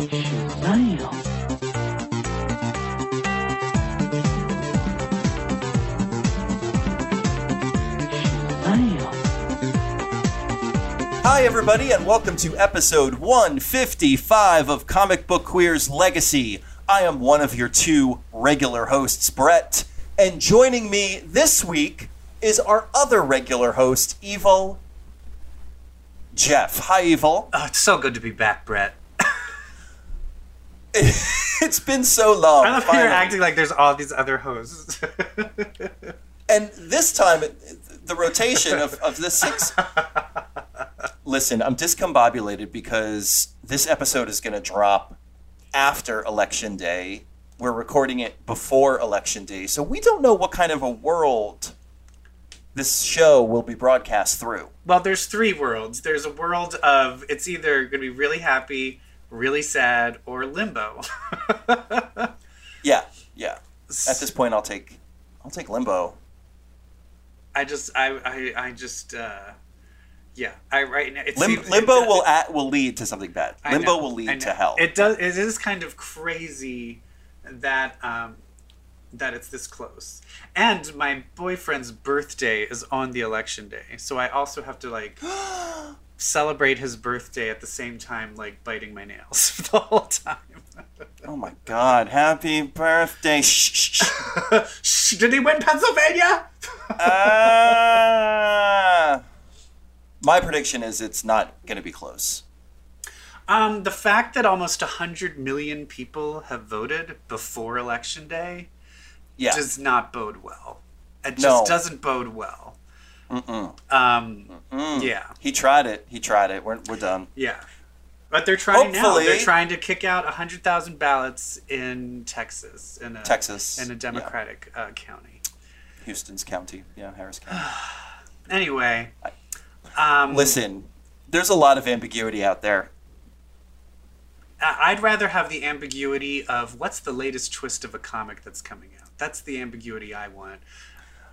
Hi, everybody, and welcome to episode 155 of Comic Book Queer's Legacy. I am one of your two regular hosts, Brett, and joining me this week is our other regular host, Evil Jeff. Hi, Evil. Oh, it's so good to be back, Brett. It's been so long. I love how you're finally. acting like there's all these other hosts. And this time, the rotation of, of the six. Listen, I'm discombobulated because this episode is going to drop after Election Day. We're recording it before Election Day, so we don't know what kind of a world this show will be broadcast through. well, there's three worlds. There's a world of it's either going to be really happy, really sad, or limbo. Yeah, yeah. At this point, I'll take, I'll take Limbo. I just, I, I, I just, uh, yeah. I right now. Lim- either- Limbo it- will at, will lead to something bad. Limbo know, will lead to hell. It does. It is kind of crazy that um, that it's this close. And my boyfriend's birthday is on the election day, so I also have to like celebrate his birthday at the same time, like biting my nails the whole time. oh my God! Happy birthday! Shh, shh, shh. Did he win Pennsylvania? Uh, my prediction is it's not going to be close. Um, the fact that almost hundred million people have voted before election day Yeah. does not bode well. It just No. doesn't bode well. Um, yeah, he tried it. He tried it. We're, we're done. yeah. But they're trying now. They're trying to kick out hundred thousand ballots in Texas, in a Texas, in a yeah. Democratic uh, county. Houston's county. Yeah, Harris County. Anyway, um, Listen, there's a lot of ambiguity out there. I'd rather have the ambiguity of what's the latest twist of a comic that's coming out. That's the ambiguity I want.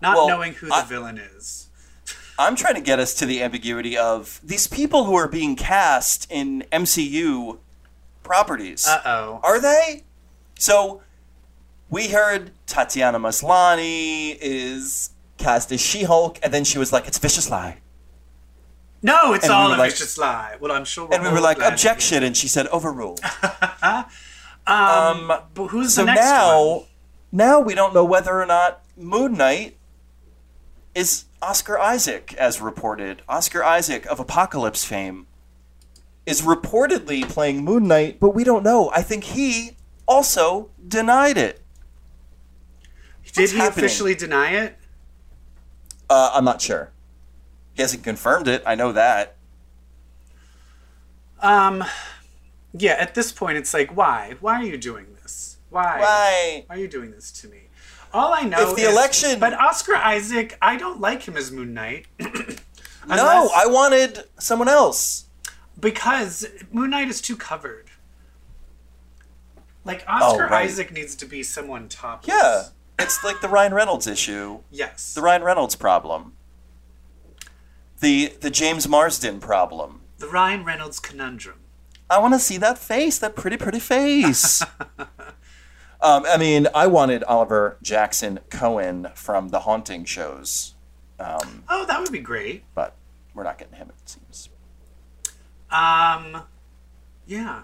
Not Well, knowing who the I- villain is. I'm trying to get us to the ambiguity of these people who are being cast in MCU properties. Uh oh. Are they? So we heard Tatiana Maslany is cast as She-Hulk, and then she was like, "It's Vicious Lie," No, it's And all were a like- vicious lie. Well, I'm sure. and we were like, "Objection," and she said, "Overruled." hear. Um, but who's so the next now, one? now we don't know whether or not Moon Knight is Oscar Isaac, as reported. Oscar Isaac of Apocalypse fame is reportedly playing Moon Knight, but we don't know. I think he also denied it. Did what's he happening? officially deny it? Uh, I'm not sure. He hasn't confirmed it. I know that. Um, yeah. At this point, it's like, why? Why are you doing this? Why? Why? Why are you doing this to me? All I know If the is- election- but Oscar Isaac, I don't like him as Moon Knight. No, I wanted someone else. because Moon Knight is too covered. Like Oscar Oh, right. Isaac needs to be someone topless. Yeah, it's like the Ryan Reynolds issue. Yes. The Ryan Reynolds problem. The the James Marsden problem. the Ryan Reynolds conundrum. I want to see that face, that pretty, pretty face. um, I mean, I wanted Oliver Jackson Cohen from the Haunting shows, um, Oh, that would be great. but we're not getting him, it seems. Um, yeah.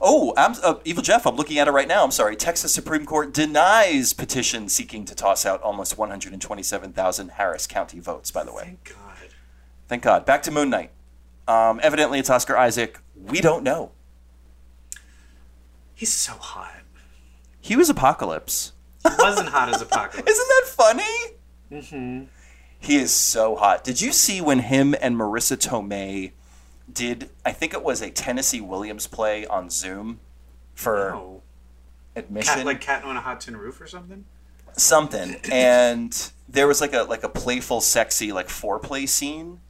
Oh, I'm, uh, Evil Jeff, I'm looking at it right now. I'm sorry. Texas Supreme Court denies petition seeking to toss out almost 127,000 Harris County votes, by the way. Thank God. Thank God. Back to Moon Knight. Um, evidently, it's Oscar Isaac. We don't know. He's so hot. He was Apocalypse. He wasn't hot as Apocalypse. Isn't that funny? Mm-hmm. He is so hot. Did you see when him and Marisa Tomei did? I think it was a Tennessee Williams play on Zoom for Oh. admission, Cat, like cat on a hot tin roof or something? something, and there was like a like a playful, sexy like foreplay scene,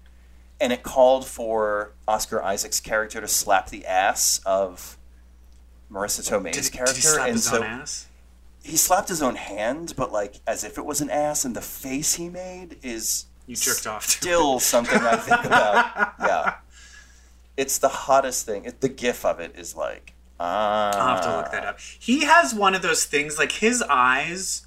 and it called for Oscar Isaac's character to slap the ass of Marisa Tomei's Did, did character, he slap and his so own ass? he slapped his own hand, but like as if it was an ass, and the face he made is You jerked off still something I think about. Yeah, It's the hottest thing. It, the gif of it is like, ah. I'll have to look that up. He has one of those things, like his eyes.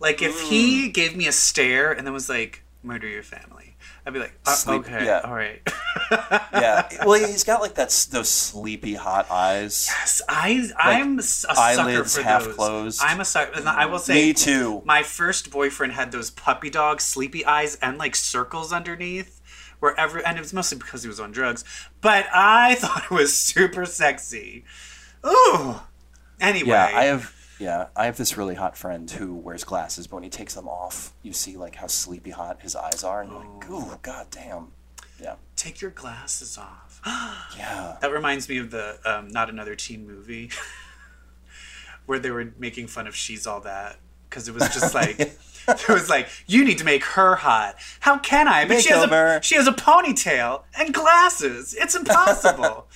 Like if Mm. he gave me a stare and then was like, "Murder your family," I'd be like, uh, Sleep- "Okay, yeah. all right." Yeah. Well, he's got like that those sleepy hot eyes. yes, I I'm a sucker eyelids for half those. closed. I'm a sucker. and I will say, Me too. My first boyfriend had those puppy dog sleepy eyes and like circles underneath. Wherever, and it was mostly because he was on drugs. But I thought it was super sexy. Ooh. Anyway, Yeah, I have. Yeah, I have this really hot friend who wears glasses, but when he takes them off, you see like how sleepy hot his eyes are, and you're like, ooh, god damn. Yeah. take your glasses off. Yeah. That reminds me of the um, not another teen movie where they were making fun of she's all that because it was just like it was like you need to make her hot. How can I? But she has a Makeover. she has a ponytail and glasses. It's impossible.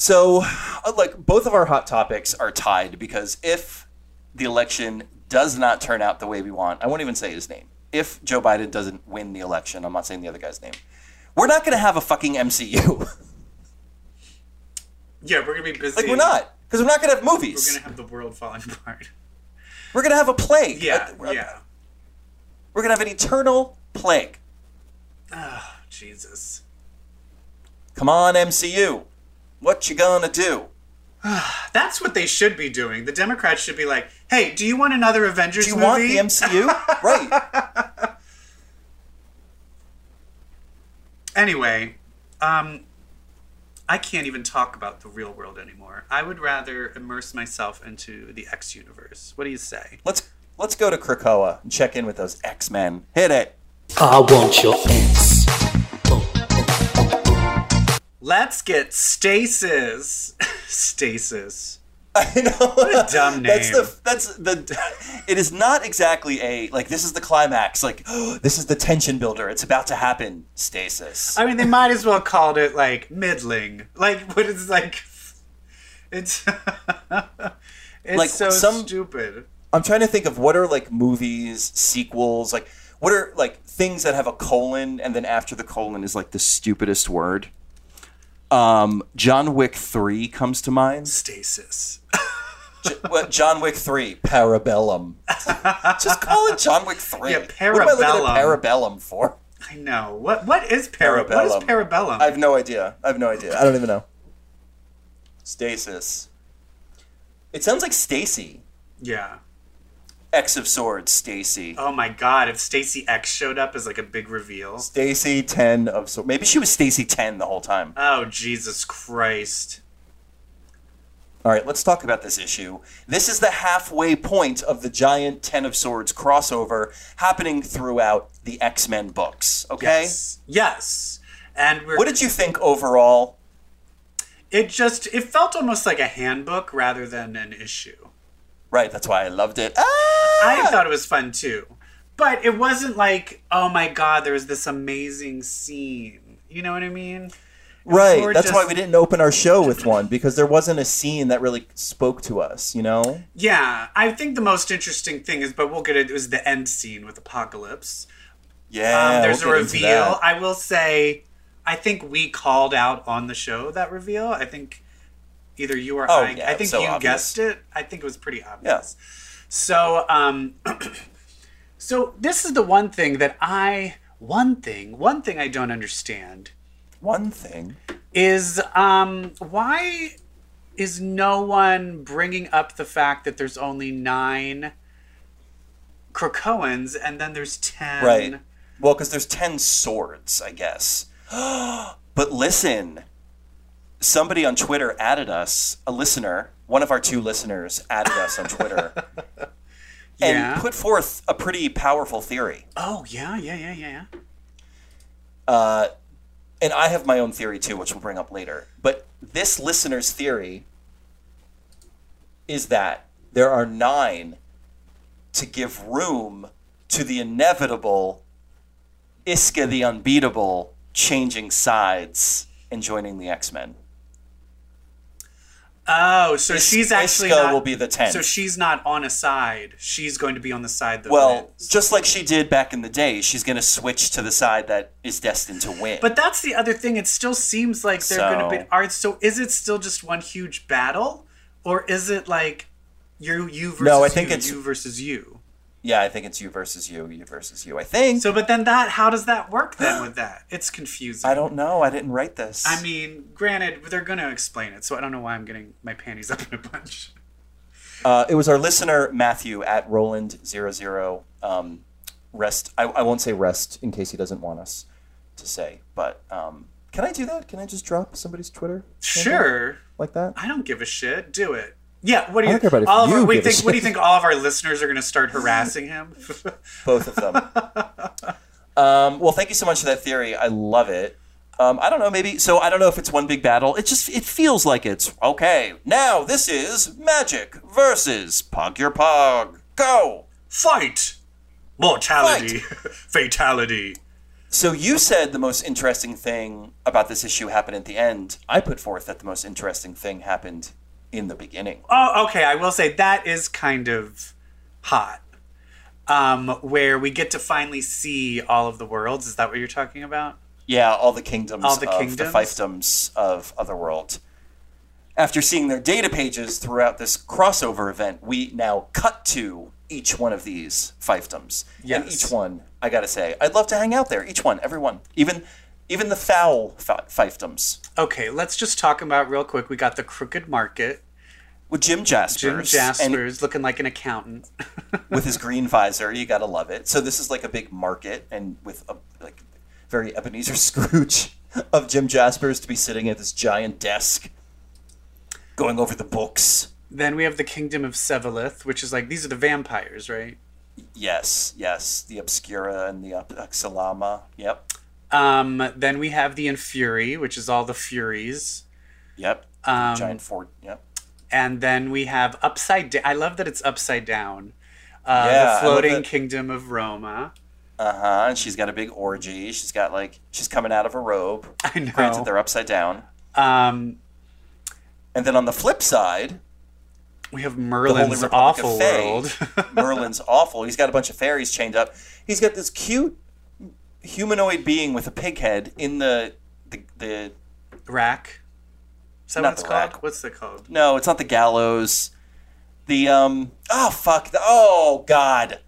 So, uh, like, both of our hot topics are tied because if the election does not turn out the way we want, I won't even say his name. If Joe Biden doesn't win the election, I'm not saying the other guy's name. We're not going to have a fucking MCU. yeah, we're gonna be busy. like, we're not. Because we're not going to have movies. We're gonna have the world falling apart. We're going to have a plague. Yeah, Uh, we're- yeah. We're going to have an eternal plague. Oh, Jesus. Come on, MCU. What you gonna do? That's what they should be doing. The Democrats should be like, "Hey, do you want another Avengers Do you movie?" want the MCU? right. Anyway, um, I can't even talk about the real world anymore. I would rather immerse myself into the X universe. What do you say? Let's let's go to Krakoa and check in with those X Men. Hit it. I want your ex. Let's get stasis. stasis. I know. What a dumb name. That's the that's the. It is not exactly a like. This is the climax. Like this is the tension builder. It's about to happen. Stasis. I mean, they might as well called it like middling. Like what is like? It's it's Like, so some- stupid. I'm trying to think of what are like movies, sequels, like what are like things that have a colon and then after the colon is like the stupidest word. Um, John Wick three comes to mind. Stasis. J- what, John Wick three, Parabellum. Just call it John Wick three. Yeah, What am I looking at Parabellum. Parabellum for? I know. What what is para? What is Parabellum. parabellum? I have no idea. I have no idea. I don't even know. Stasis. It sounds like Stacy. yeah. X of Swords, Stacy. Oh my god! If Stacy X showed up as like a big reveal. Stacy ten of Swords. Maybe she was Stacy ten the whole time. Oh Jesus Christ! All right, let's talk about this issue. This is the halfway point of the giant Ten of Swords crossover happening throughout the X Men books. Okay, Yes. Yes. And we're what did you think overall? it just it felt almost like a handbook rather than an issue. Right, that's why I loved it. Ah! I thought it was fun too. But it wasn't like, oh my god, there was this amazing scene. You know what I mean? Right, that's why we didn't open our show with one because there wasn't a scene that really spoke to us. You know? Yeah, I think the most interesting thing is, but we'll get it, it was the end scene with Apocalypse. Yeah, um, there's we'll a reveal. I will say, I think we called out on the show that reveal. I think either you or Oh, I. yeah, I think so you obvious. guessed it. I think it was pretty obvious. So, um, so this is the one thing that I, one thing, one thing I don't understand One thing. is um, why is no one bringing up the fact that there's only nine Krakoans and then there's ten. Right. Well, because there's 10 swords, I guess. but listen, somebody on Twitter added us, a listener, one of our two listeners added us on Twitter, and Yeah. put forth a pretty powerful theory. Oh yeah, yeah, yeah, yeah, yeah. Uh, and I have my own theory too, which we'll bring up later. But this listener's theory is that there are nine to give room to the inevitable Isca the Unbeatable changing sides and joining the X Men. Oh, so Is- she's actually Isca not, will be the 10th. So she's not on a side. She's going to be on the side that Well, wins. just like she did back in the day, she's going to switch to the side that is destined to win. But that's the other thing. It still seems like they're going to So- be. Are so? Is it still just one huge battle, or is it like you you versus No, I think you, it's- you versus you? Yeah, I think it's you versus you, you versus you. I think. So, but then that how does that work then with that? It's confusing. I don't know. I didn't write this. I mean, granted, they're going to explain it, so I don't know why I'm getting my panties up in a bunch. Uh, it was our listener Matthew at Roland 00 um, rest. I, I won't say rest in case he doesn't want us to say, but um, can I do that? Can I just drop somebody's Twitter Sure, like that? I don't give a shit. Do it. Yeah. What do you? don't care about all of our, you what do you think? What do you think? All of our listeners are going to start harassing him? Both of them. um, well, thank you so much for that theory. I love it. Um, I don't know, maybe. So I don't know if it's one big battle. It just it feels like it's okay. Now this is Magik versus Pogg Ur-Pogg. Go. Fight, mortality, fatality. So you said the most interesting thing about this issue happened at the end. I put forth that the most interesting thing happened in the beginning. Oh, okay. I will say that is kind of hot. Um, where we get to finally see all of the worlds. Is that what you're talking about? Yeah, all the kingdoms All the of kingdoms? the fiefdoms of Otherworld. After seeing their data pages throughout this crossover event, we now cut to each one of these fiefdoms. And each one, I gotta say, I'd love to hang out there. Each one, every one. Even even the foul fi- fiefdoms. Okay, let's just talk about real quick. We got the Crooked Market. With Jim Jaspers. Jim and- Jaspers looking like an accountant. with his green visor. You gotta love it. So this is like a big market, and with a like very Ebenezer Scrooge of Jim Jaspers to be sitting at this giant desk, going over the books. then we have the Kingdom of Sevalith, which is like these are the vampires, right? Yes, yes, the Obscura and the Up- Yep, Um, then we have the Infuri, which is all the Furies. yep. Um, giant fort. Yep. And then we have Upside Down. I love that it's upside down. Uh, Yeah, the floating kingdom of Roma. Uh huh. And she's got a big orgy. She's got like she's coming out of a robe. I know. Granted, they're upside down. Um, And then on the flip side, we have Merlin's awful world. Merlin's awful. He's got a bunch of fairies chained up. He's got this cute humanoid being with a pig head in the the, the Rack. Is that Not what it's the called? rack. What's it called? no, it's not the gallows. The um oh fuck the oh god.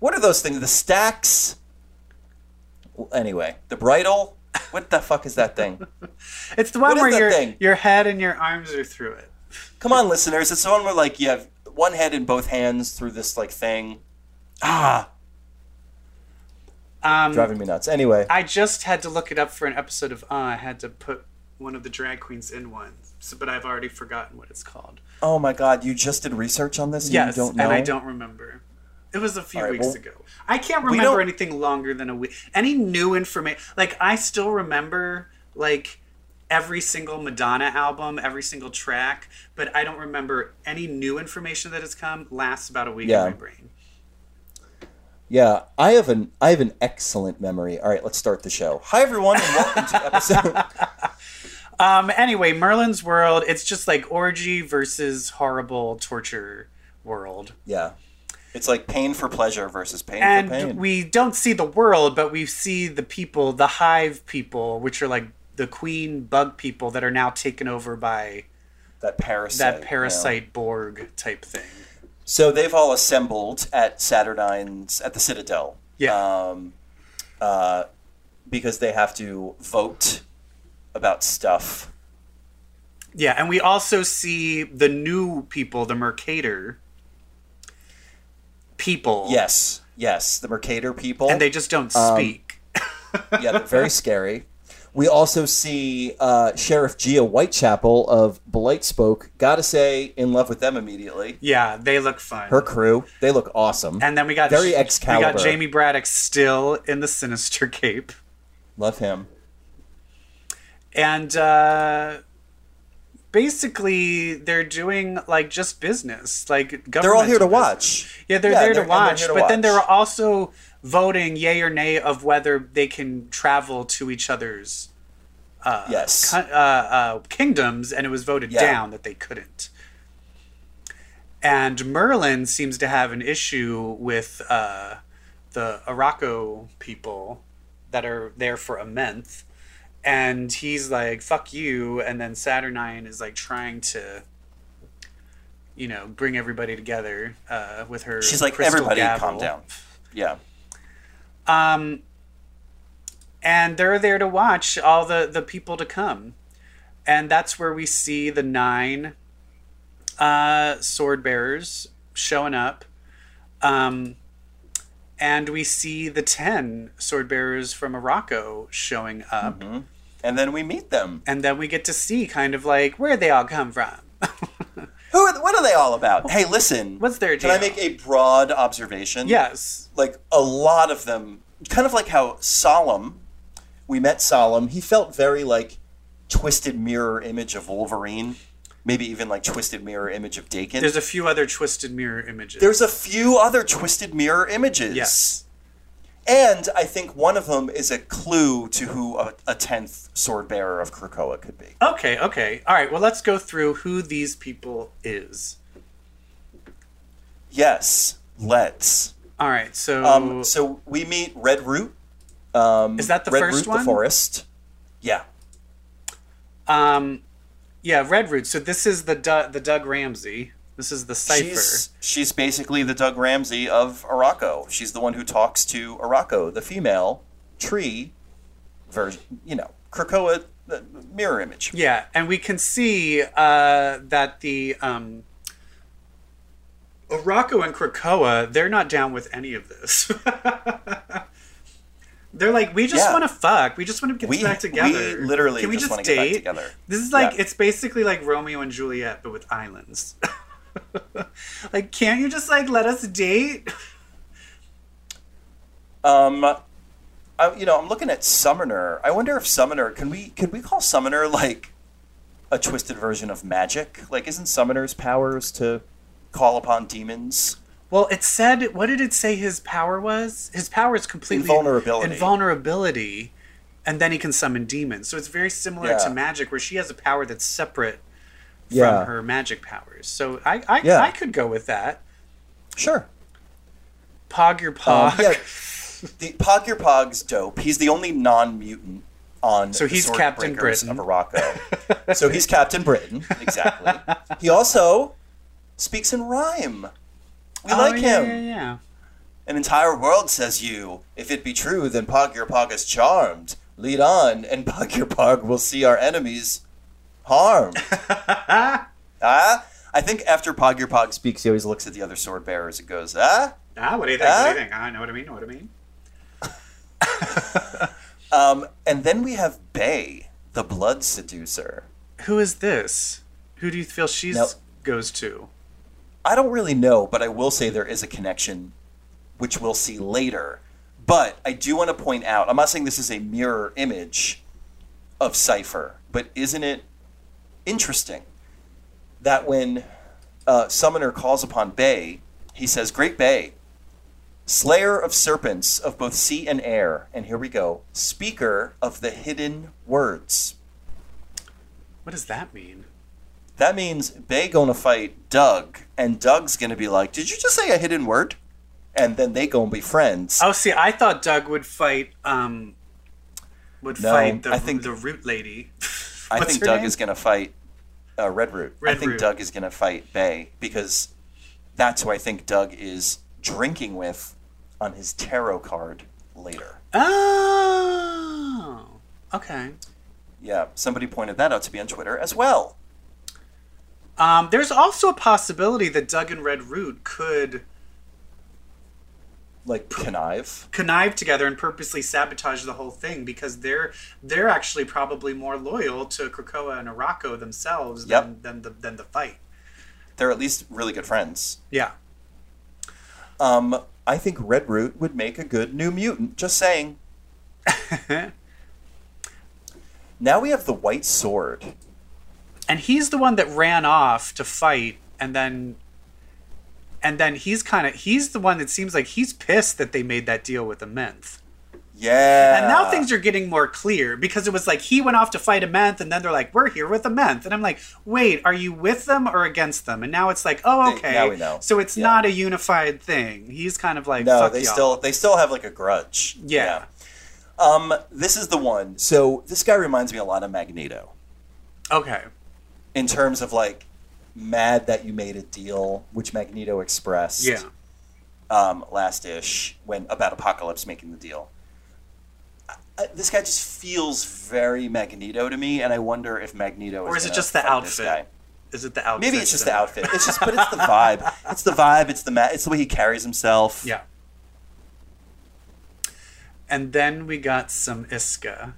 What are those things? The stacks? Well, Anyway, the bridle? What the fuck is that thing? It's the one What where your thing? your head and your arms are through it. Come on, listeners. It's the one where like you have one head in both hands through this like thing. Ah, Um, driving me nuts. Anyway, I just had to look it up for an episode of Uh. I had to put one of the drag queens in one, so, but I've already forgotten what it's called. oh my god, you just did research on this and Yes, you don't know? and I don't remember. It was a few right, weeks well, ago. I can't remember anything longer than a week. Any new information? Like I still remember like every single Madonna album, every single track, but I don't remember any new information that has come. Lasts about a week Yeah. in my brain. Yeah, I have an I have an excellent memory. All right, let's start the show. Hi everyone, and welcome to episode. Um. Anyway, Merlin's world. It's just like orgy versus horrible torture world. yeah, it's like pain for pleasure versus pain and for pain. we don't see the world, but we see the people, the hive people, which are like the queen bug people that are now taken over by that parasite. that you know. parasite Borg type thing. So they've all assembled at Saturnine's at the Citadel. Yeah. Um, uh, because they have to vote about stuff. Yeah, and we also see the new people, the Mercator people. Yes, yes, the Mercator people. And they just don't Um, speak. yeah, they're very scary. We also see uh, Sheriff Gia Whitechapel of Blightspoke. Gotta say, in love with them immediately. Yeah, they look fun. Her crew, they look awesome. and then we got very We got Jamie Braddock still in the Sinister Cape. love him. and uh, basically they're doing like just business like government They're all here to business. watch. yeah they're Yeah, there they're- to watch here to but then watch. they're also voting yay or nay of whether they can travel to each other's uh, Yes. co- uh, uh, kingdoms, and it was voted Yeah. down that they couldn't. And Merlin seems to have an issue with uh, the Arakko people that are there for a month. And he's like, fuck you. And then Saturnine is like trying to, you know, bring everybody together uh, with her. She's like, everybody gavel." calm down. Yeah. Um, and they're there to watch all the the people to come, and that's where we see the nine uh, sword bearers showing up. Um, and we see the ten sword bearers from Arakko showing up, And then we meet them. and then we get to see kind of like where they all come from. Who are, what are they all about? Hey, listen. What's their Can I make a broad observation? yes. Like a lot of them, kind of like how Solem, we met Solem. He felt very like twisted mirror image of Wolverine, maybe even like twisted mirror image of Daken. There's a few other twisted mirror images. There's a few other twisted mirror images. Yes. And I think one of them is a clue to who a, a tenth sword bearer of Krakoa could be. Okay, okay. All right, well, let's go through who these people is. Yes, let's. All right, so Um, so we meet Red Root. Um, Is that the Red first Root, one? The forest. Yeah. um, yeah, Redroot. So this is the Du- the Doug Ramsey. This is the cipher. She's, she's basically the Doug Ramsey of Arakko. She's the one who talks to Arakko, the female tree version, you know, Krakoa the mirror image. Yeah, and we can see uh, that the um, Arakko and Krakoa, they're not down with any of this. they're like, we just Yeah. want to fuck. We just want to get We- back together. we literally can we just just wanna get back date? together. This is like Yeah. it's basically like Romeo and Juliet, but with islands. like, can't you just like let us date? Um, I, you know, I'm looking at Summoner. I wonder if Summoner can we could we call Summoner like a twisted version of Magik? Like, isn't Summoner's powers to call upon demons? Well, it said, what did it say his power was? His power is completely Invulnerability. Invulnerability, and then he can summon demons. So it's very similar Yeah. to Magik, where she has a power that's separate from her magic powers. So I, I, Yeah. I could go with that. Sure. Pog your Um, pog. yeah. The Pogg Ur-Pogg's dope. He's the only non-mutant on. So the he's Captain Britain. of Arakko. so he's Captain Britain, exactly. He also speaks in rhyme. We Oh, like yeah, him. Yeah, yeah. An entire world says you. If it be true, then Pogg Ur-Pogg is charmed. Lead on, and Pogg Ur-Pogg will see our enemies harmed. ah? I think after Pogg Ur-Pogg speaks, he always looks at the other sword bearers and goes, ah? Ah, what do you think? What do you think? I know what I mean. Know what I mean? Um, and then we have Bei, the blood seducer. Who is this? Who do you feel she Now- goes to? I don't really know, but I will say there is a connection, which we'll see later. But I do want to point out I'm not saying this is a mirror image of Cypher, but isn't it interesting that when uh, Summoner calls upon Bei, he says, Great Bei, Slayer of serpents of both sea and air, and here we go, Speaker of the hidden words. What does that mean? That means Bei gonna fight Doug, and Doug's gonna be like, "Did you just say a hidden word?" And then they gonna be friends. Oh, see, I thought Doug would fight. Um, would No, fight the I think- the root lady. I think Doug name? is gonna fight uh, Red Root. I think Root. Doug is gonna fight Bei because that's who I think Doug is drinking with on his tarot card later. Oh, okay. Yeah, somebody pointed that out to me on Twitter as well. Um, there's also a possibility that Doug and Red Root could Like connive. connive together and purposely sabotage the whole thing because they're they're actually probably more loyal to Krakoa and Arakko themselves Yep. than, than the than the fight. They're at least really good friends. Yeah. Um, I think Red Root would make a good new mutant. Just saying. now we have the White Sword. and he's the one that ran off to fight and then and then he's kind of he's the one that seems like he's pissed that they made that deal with the menth Yeah. And now things are getting more clear because it was like he went off to fight a Menth, and then they're like, "We're here with a Menth," and I'm like, "Wait, are you with them or against them?" And now it's like, "Oh, They- okay." now we know. So it's Yeah. not a unified thing. He's kind of like, No, "Fuck they y'all." still they still have like a grudge. Yeah. Um, this is the one. So this guy reminds me a lot of Magneto Okay. in terms of like mad that you made a deal, which Magneto expressed. Yeah. um, last ish when about Apocalypse making the deal. I, I, this guy just feels very Magneto to me, and I wonder if Magneto Or is it just the outfit? Is it the outfit? Maybe it's just the outfit. It's just, but it's the vibe. It's the vibe. It's the ma- it's the way he carries himself. Yeah. And then we got some Isca.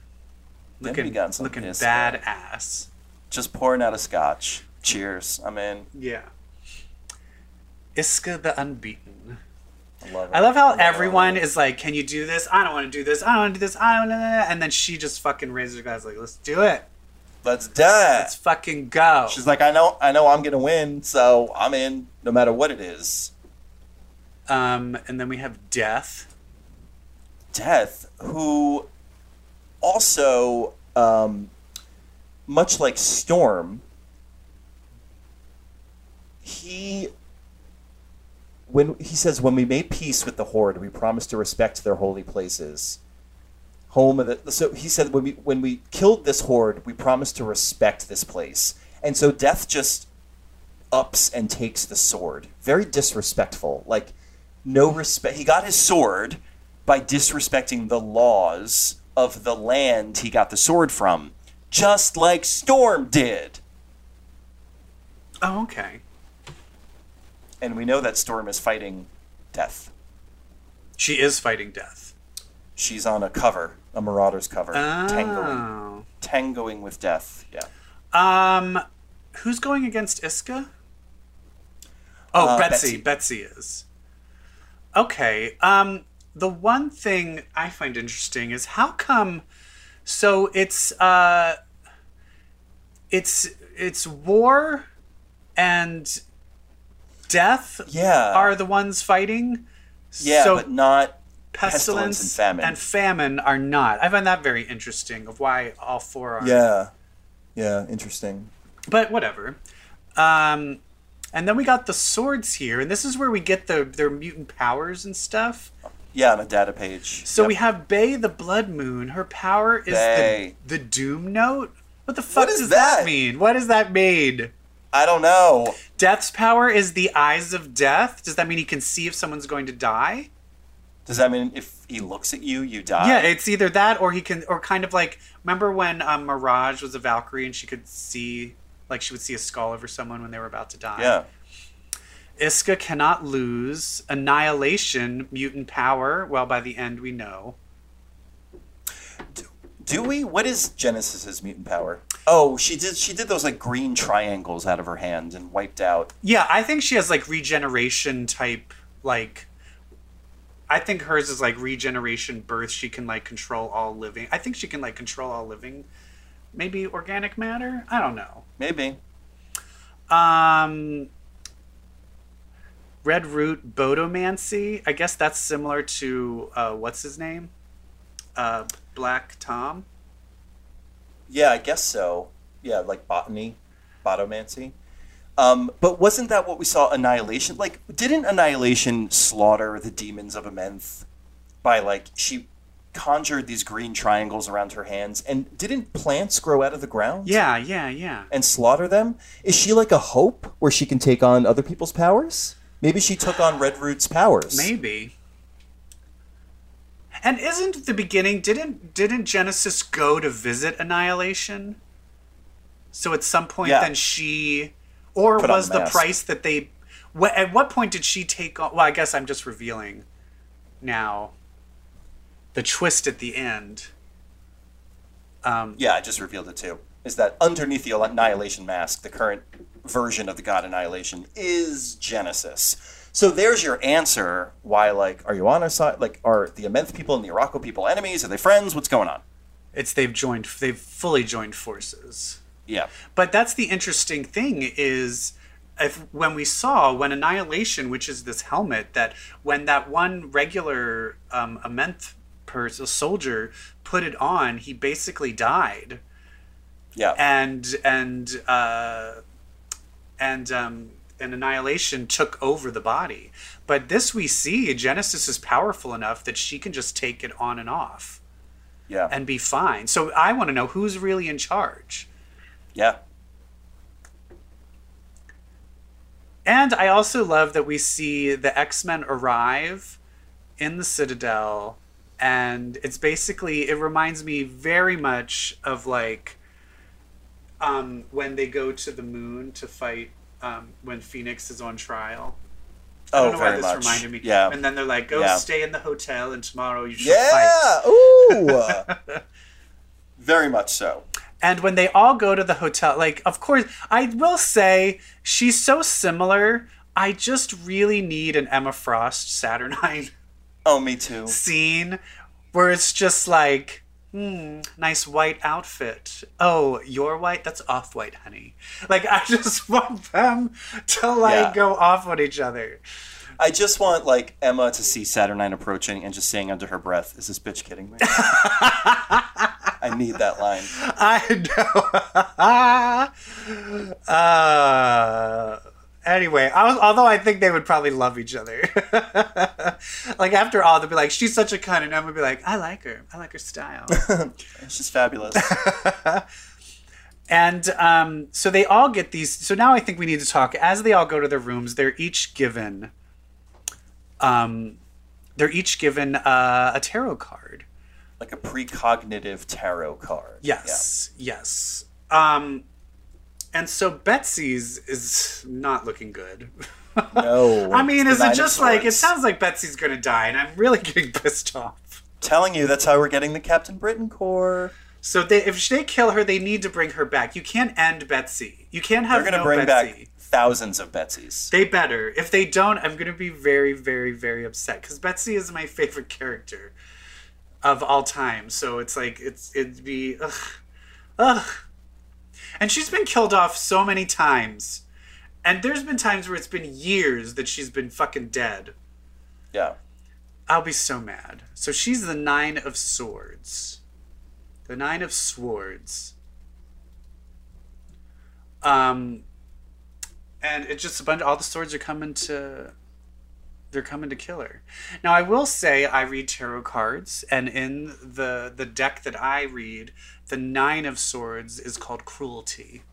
Then Looking, we got some looking Isca. badass. Just pouring out a scotch. Cheers. I'm in. Yeah. Isca the Unbeaten. I love it. I love how it. everyone is like, "Can you do this? I don't want to do this. I don't want to do this. I don't." Wanna and then she just fucking raises her glass like, "Let's do it. Let's do it. Let's fucking go." She's like, I know, I know, I'm gonna win, so I'm in, no matter what it is. Um, and then we have Death. Death, who also, um, much like Storm, he when he says, "When we made peace with the Horde, we promised to respect their holy places." Home of the so he said when we when we killed this horde, we promised to respect this place, and so Death just ups and takes the sword. Very disrespectful. Like no respect. He got his sword by disrespecting the laws of the land he got the sword from, just like Storm did. Oh, okay. And we know that Storm is fighting Death. She is fighting Death. She's on a cover, a Marauders cover, tangoing, Oh. tangoing with Death. Yeah. Um, who's going against Isca? Oh, Uh, Betsy. Betsy. Betsy is. Okay. Um, the one thing I find interesting is how come. So it's uh, it's it's war, and death Yeah. are the ones fighting. Yeah, so but not pestilence, pestilence and famine. and famine are not. I find that very interesting of why all four are. Yeah. Yeah, interesting. but whatever. Um, and then we got the swords here, and this is where we get the their mutant powers and stuff. Yeah, on a data page. So Yep. we have Bei the Blood Moon. Her power is the, the Doom Note. What the fuck is does that? that? mean? What does that mean? I don't know. Death's power is the eyes of death. Does that mean he can see if someone's going to die? Does that mean if he looks at you, you die? Yeah, it's either that or he can, or kind of like remember when um, Mirage was a Valkyrie and she could see, like she would see a skull over someone when they were about to die. Yeah. Isca cannot lose. Annihilation, mutant power. Well, by the end, we know. Do we? What is Genesis's mutant power? Oh, she did. She did those like green triangles out of her hand and wiped out. Yeah, I think she has like regeneration type, like. I think hers is like regeneration birth. She can like control all living. I think she can like control all living. Maybe organic matter? I don't know. Maybe. Um. Red root bodomancy. I guess that's similar to uh, what's his name? Uh, Black Tom. Yeah, I guess so. Yeah, like botany, botomancy. Um, but wasn't that what we saw? Annihilation. Like, didn't Annihilation slaughter the demons of Amenth by like she conjured these green triangles around her hands? And didn't plants grow out of the ground? Yeah, yeah, yeah. and slaughter them? Is she like a hope where she can take on other people's powers? Maybe she took on Red Root's powers. Maybe. And isn't the beginning didn't didn't Genesis go to visit Annihilation? So at some point Yeah. then she or Put was the the, price that they wh- at what point did she take on well I guess I'm just revealing now the twist at the end. Um Yeah, I just revealed it too. Is that underneath the Annihilation mask, the current version of the God Annihilation is Genesis. So there's your answer. Why, like, are you on our side? Like, are the Amenth people and the Arakko people enemies? Are they friends? What's going on? it's they've joined they've fully joined forces. Yeah. But that's the interesting thing is if when we saw when Annihilation, which is this helmet, that when that one regular um, Amenth person, soldier, put it on, he basically died, Yeah. and and uh, and um, and annihilation took over the body. But this we see, Genesis is powerful enough that she can just take it on and off yeah. and be fine. So I want to know who's really in charge. yeah. And I also love that we see the X Men arrive in the Citadel, and it's basically it reminds me very much of like um, when they go to the moon to fight um, when Phoenix is on trial. I Oh, don't know very why this much. reminded me. Yeah. And then they're like, "Go Yeah. stay in the hotel, and tomorrow you should fight." Yeah. Ooh. very much so. And when they all go to the hotel, like, of course, I will say she's so similar. I just really need an Emma Frost Saturnine Oh, me too. scene where it's just like, hmm, nice white outfit. Oh, you're white? That's off white, honey. Like, I just want them to, like, Yeah. go off on each other. I just want like Emma to see Saturnine approaching and just saying under her breath, "Is this bitch kidding me?" I need that line. I know. uh, anyway, I was, although I think they would probably love each other. like after all, they'll be like, "She's such a cunt," and Emma would be like, "I like her. I like her style." She's fabulous. and um, so they all get these. So now I think we need to talk. As they all go to their rooms, they're each given. Um, they're each given uh, a tarot card. like a precognitive tarot card. Yes, yes. Um, and so Betsy's is not looking good. No. I mean, is it just like it sounds like Betsy's gonna die, and I'm really getting pissed off. Telling you that's how we're getting the Captain Britain Corps. So they, if they kill her, they need to bring her back. You can't end Betsy. You can't have They're gonna no bring Betsy. back thousands of Betsy's. They better. If they don't, I'm gonna be very, very, very upset because Betsy is my favorite character of all time. So it's like it's it'd be ugh, ugh. And she's been killed off so many times, and there's been times where it's been years that she's been fucking dead. Yeah. I'll be so mad. So she's the nine of swords. The nine of swords. Um and it's just a bunch all the swords are coming to they're coming to kill her. Now I will say I read tarot cards and in the the deck that I read, the nine of swords is called cruelty.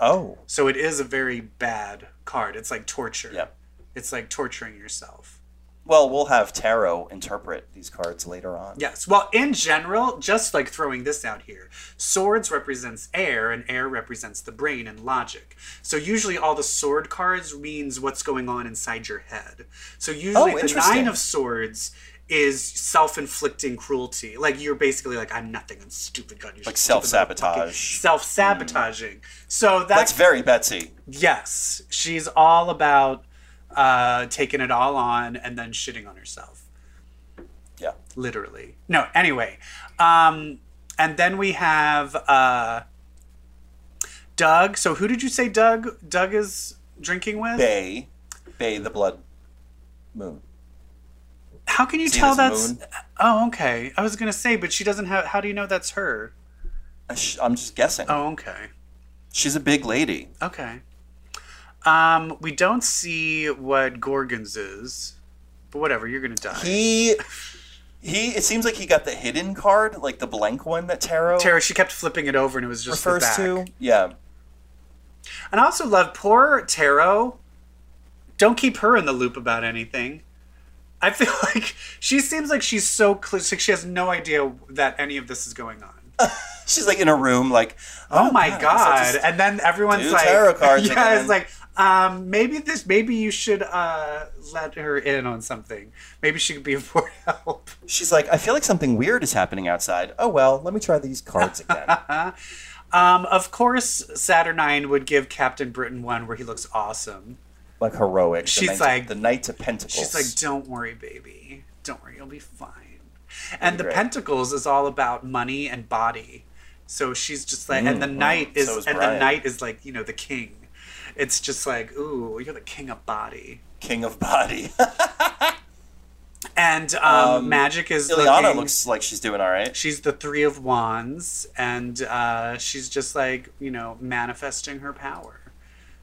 Oh. So it is a very bad card. It's like torture. Yeah. It's like torturing yourself. Well, we'll have tarot interpret these cards later on. Yes. Well, in general, just like throwing this out here, swords represents air, and air represents the brain and logic. So usually, all the sword cards means what's going on inside your head. So usually, Oh, the nine of swords is self-inflicting cruelty. Like you're basically like, I'm nothing. I'm stupid. God, you Like self-sabotage. Self-sabotaging. Hmm. So that's, That's very Betsy. yes. She's all about uh, taking it all on and then shitting on herself Yeah. literally. No, anyway. Um, and then we have uh, Doug. So who did you say Doug? Doug is drinking with. Bei. Bei the blood moon. How can you See tell that's? moon? Oh, okay. I was gonna say, but she doesn't have. How do you know that's her? I'm just guessing. Oh, okay. She's a big lady. Okay. Um, we don't see what Gorgons is, but whatever. You're gonna die. He he it seems like he got the hidden card, like the blank one that tarot Tara, she kept flipping it over, and it was just the refers to. Yeah. And I also love poor Tarot. Don't keep her in the loop about anything. I feel like she seems like she's so clear. Like she has no idea that any of this is going on. She's like in a room like Oh, my God, I god! guess I just- And then everyone's do like, tarot cards yeah, again. it's like, um, maybe this, maybe you should uh, let her in on something. Maybe she could be of more help. She's like, I feel like something weird is happening outside. Oh well, let me try these cards again. Um, of course, Saturnine would give Captain Britain one where he looks awesome. like heroic. She's Knight- like- the Knight of Pentacles. She's like, "Don't worry, baby. Don't worry, you'll be fine." And the great. Pentacles is all about money and body. So she's just like, and the Knight is, Mm, so is and the Knight is like, you know, the king. It's just like, ooh, you're the king of body. King of Body. And um, Magik is Illyana looking- looks like she's doing all right. She's the Three of Wands, and uh, she's just like, you know, manifesting her power.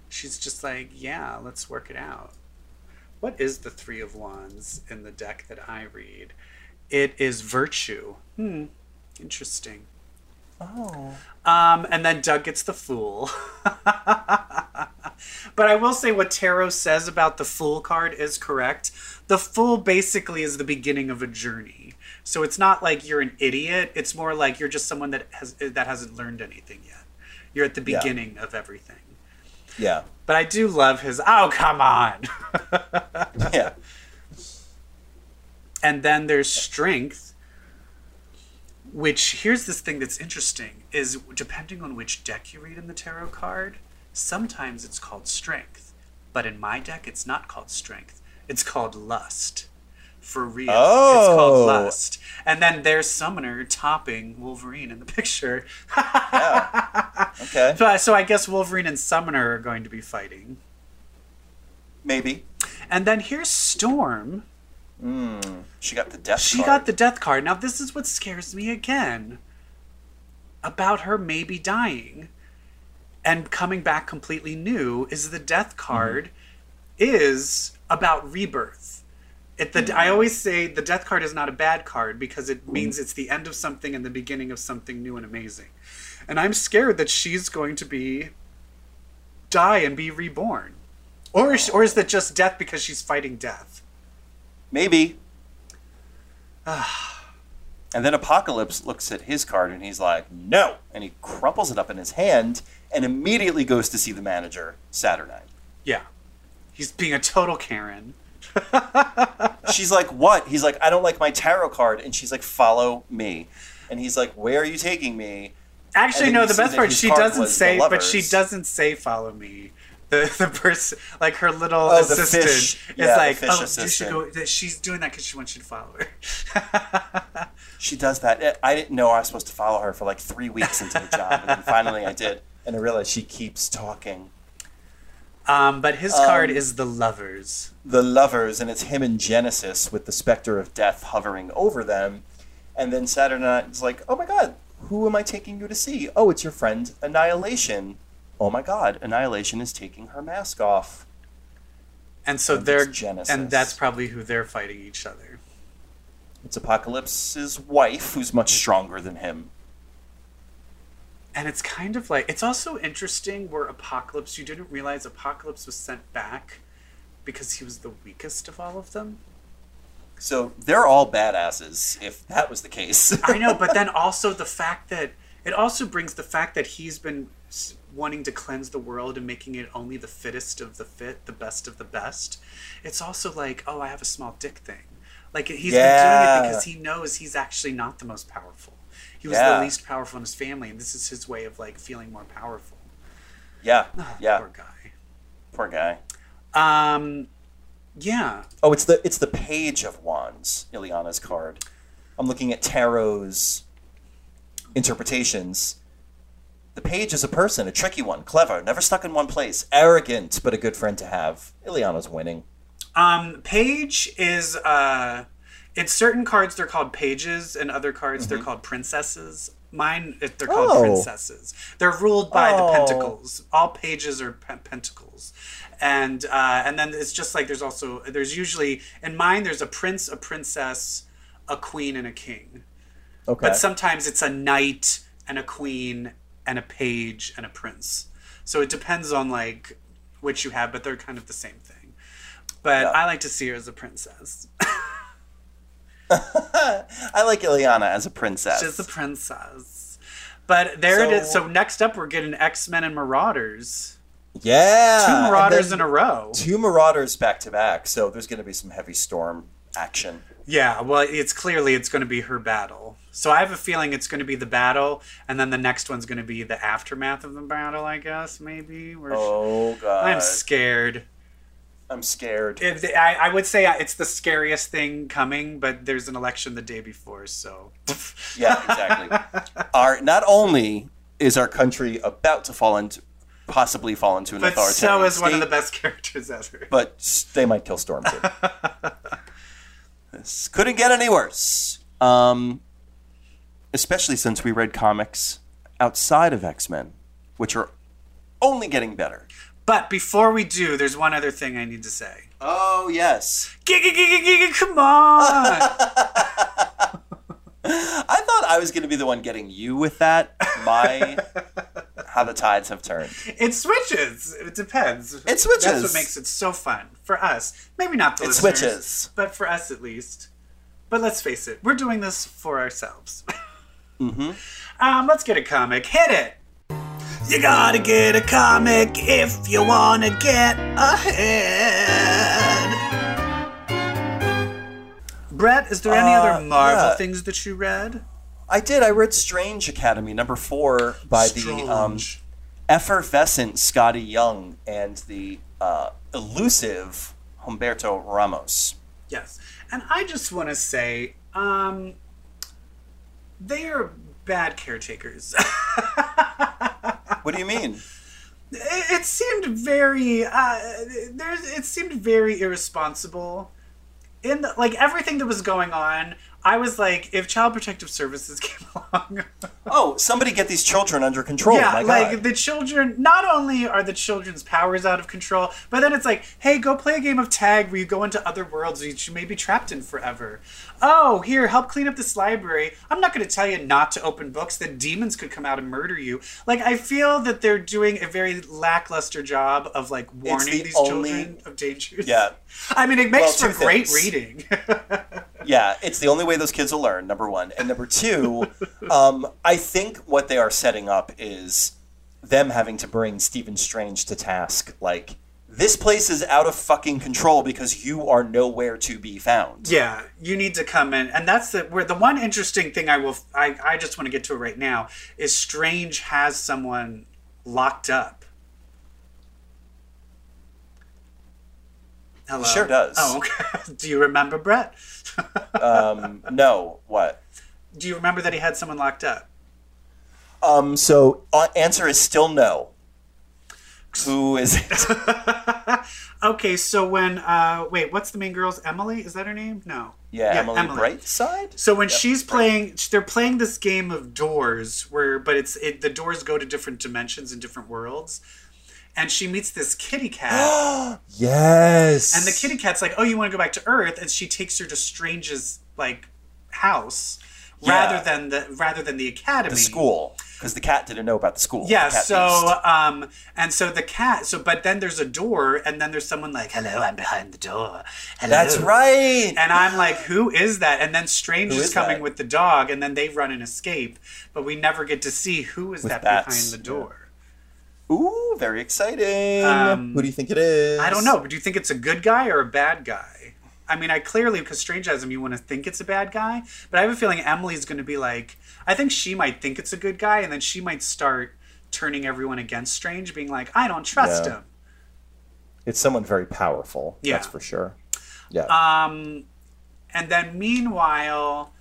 She's just like, yeah, let's work it out. What is the Three of Wands in the deck that I read? It is virtue. Hmm, interesting. Oh. Um, and then Doug gets the Fool. but I will say what Tarot says about the Fool card is correct. The Fool basically is the beginning of a journey. So it's not like you're an idiot. It's more like you're just someone that has that hasn't learned anything yet. You're at the Yeah. beginning of everything. Yeah. But I do love his. Oh come on! Yeah. and then there's strength which here's this thing that's interesting is depending on which deck you read in the tarot card sometimes it's called strength but in my deck it's not called strength it's called lust for real oh. it's Oh. called lust and then there's summoner topping wolverine in the picture yeah. Okay. so, so i guess wolverine and summoner are going to be fighting Maybe. and then here's storm Hmm. She got the death She card. got the death card. Now, this is what scares me again about her maybe dying and coming back completely new is the death mm-hmm. card is about rebirth. It, the, I mm-hmm. always say the death card is not a bad card because it means it's the end of something and the beginning of something new and amazing. And I'm scared that she's going to be die and be reborn. Or is, oh. or is that just death because she's fighting death? Maybe. and then Apocalypse looks at his card and he's like, no. And he crumples it up in his hand and immediately goes to see the manager, Saturnine. Yeah. He's being a total Karen. She's like, what? He's like, I don't like my tarot card. And she's like, follow me. And he's like, where are you taking me? Actually, no, the best part, she doesn't say, but she doesn't say follow me. The, the person, like her little Oh, the assistant, fish- is yeah, like, fish oh, assistant. should go. that She's doing that because she wants you to follow her. She does that. I didn't know I was supposed to follow her for like three weeks into the job. And then finally I did. And I realized she keeps talking. Um, but his card is the lovers. the lovers, and it's him and Genesis with the specter of death hovering over them. And then saturn is like, "Oh my God, who am I taking you to see? Oh, it's your friend Annihilation. Oh my God, Annihilation is taking her mask off. And so And they're, Genesis. and that's probably who they're fighting each other. It's Apocalypse's wife, who's much stronger than him. And it's kind of like, it's also interesting where Apocalypse, you didn't realize Apocalypse was sent back because he was the weakest of all of them. So they're all badasses. If that was the case, I know, but then also the fact that it also brings the fact that he's been wanting to cleanse the world and making it only the fittest of the fit, the best of the best. It's also like, oh, I have a small dick thing. Like he's been doing it because he knows he's actually not the most powerful. He was Yeah. the least powerful in his family, and this is his way of like feeling more powerful. yeah, yeah, Poor guy. poor guy. Um, yeah. Oh, it's the it's the page of wands, Illyana's card. I'm looking at tarot's interpretations. The page is a person, a tricky one, clever, never stuck in one place, arrogant, but a good friend to have. Illyana's winning. Um, page is uh, in certain cards they're called pages, and other cards they're called princesses. Mine, they're called Mm-hmm. Oh. princesses. They're ruled by Oh. the pentacles. All pages are pe- pentacles, and uh, and then it's just like there's also there's usually in mine there's a prince, a princess, a queen, and a king. Okay. But sometimes it's a knight and a queen and a page and a prince. So it depends on like which you have, but they're kind of the same thing. But Yeah. I like to see her as a princess. I like Illyana as a princess. She's a princess. But there it is. So- So next up, we're getting X Men and Marauders. yeah. Two Marauders in a row. Two Marauders back to back, so there's going to be some heavy storm action. Yeah, well, it's clearly it's going to be her battle. So I have a feeling it's going to be the battle, and then the next one's going to be the aftermath of the battle. I guess maybe. Where she- Oh god. I'm scared. I'm scared. It, I, I would say it's the scariest thing coming, but there's an election the day before, so. Yeah, exactly. our not only is our country about to fall into possibly fall into an But authoritarian so is one of the best characters ever. but they might kill Storm too. This couldn't get any worse. Um, especially since we read comics outside of X Men, which are only getting better. But before we do, there's one other thing I need to say. Oh yes, Giga, giga, giga, come on! I thought I was going to be the one getting you with that. My how the tides have turned. it switches. It depends. It switches. That's what makes it so fun for us. Maybe not the It listeners, switches. but for us at least. But let's face it, we're doing this for ourselves. Mm-hmm. Um, let's get a comic. Hit it. You gotta get a comic if you wanna get ahead. Brett, is there any Uh, other Marvel yeah. things that you read? I did. I read Strange Academy number four by the um, effervescent Skottie Young and the uh, elusive Humberto Ramos. Yes. And I just want to say, um, they are bad caretakers. What do you mean? it, it seemed very, uh, there's, it seemed very irresponsible. In the, like everything that was going on, I was like, if Child Protective Services came along, Oh, somebody get these children under control. yeah, My like the children. Not only are the children's powers out of control, but then it's like, hey, go play a game of tag where you go into other worlds that you may be trapped in forever. Oh, here, help clean up this library. I'm not going to tell you not to open books. That demons could come out and murder you. Like I feel that they're doing a very lackluster job of like warning the these only- children of dangers. Yeah. I mean, it makes Well, for great things. reading. Yeah, it's the only way those kids will learn. Number one, and number two, um, I think what they are setting up is them having to bring Stephen Strange to task. Like this place is out of fucking control because you are nowhere to be found. Yeah, you need to come in, and that's the where the one interesting thing I will I I just want to get to right now is Strange has someone locked up. Hello. Sure does. Oh, okay. Do you remember Brett? Um, no, what? Do you remember that he had someone locked up? Um, so uh, answer is still no. Who is it? Okay, so when uh wait, what's the main girl's Emily? Is that her name? No. Yeah, Emily, Brightside. So when she's playing, they're playing this game of doors, where but it's it, the doors go to different dimensions and different worlds, and she meets this kitty cat, Yes. and the kitty cat's like, "Oh, you want to go back to Earth?" And she takes her to Strange's like house, Yeah. rather than the rather than the academy, the school because the cat didn't know about the school. Yeah, The so beast. um and so the cat so but then there's a door and then there's someone like, Hello, I'm behind the door. Hello. that's right. And I'm like, who is that? And then Strange Who is, is coming that? with the dog, and then they run and escape, but we never get to see who is With that bats, behind the yeah. door. Ooh, very exciting. Um, Who do you think it is? I don't know, but do you think it's a good guy or a bad guy? I mean, I clearly because Strange has him, you want to think it's a bad guy, but I have a feeling Emily's going to be like, I think she might think it's a good guy, and then she might start turning everyone against Strange, being like, I don't trust Yeah. him. It's someone very powerful. Yeah. That's for sure. Yeah. Um, and then meanwhile,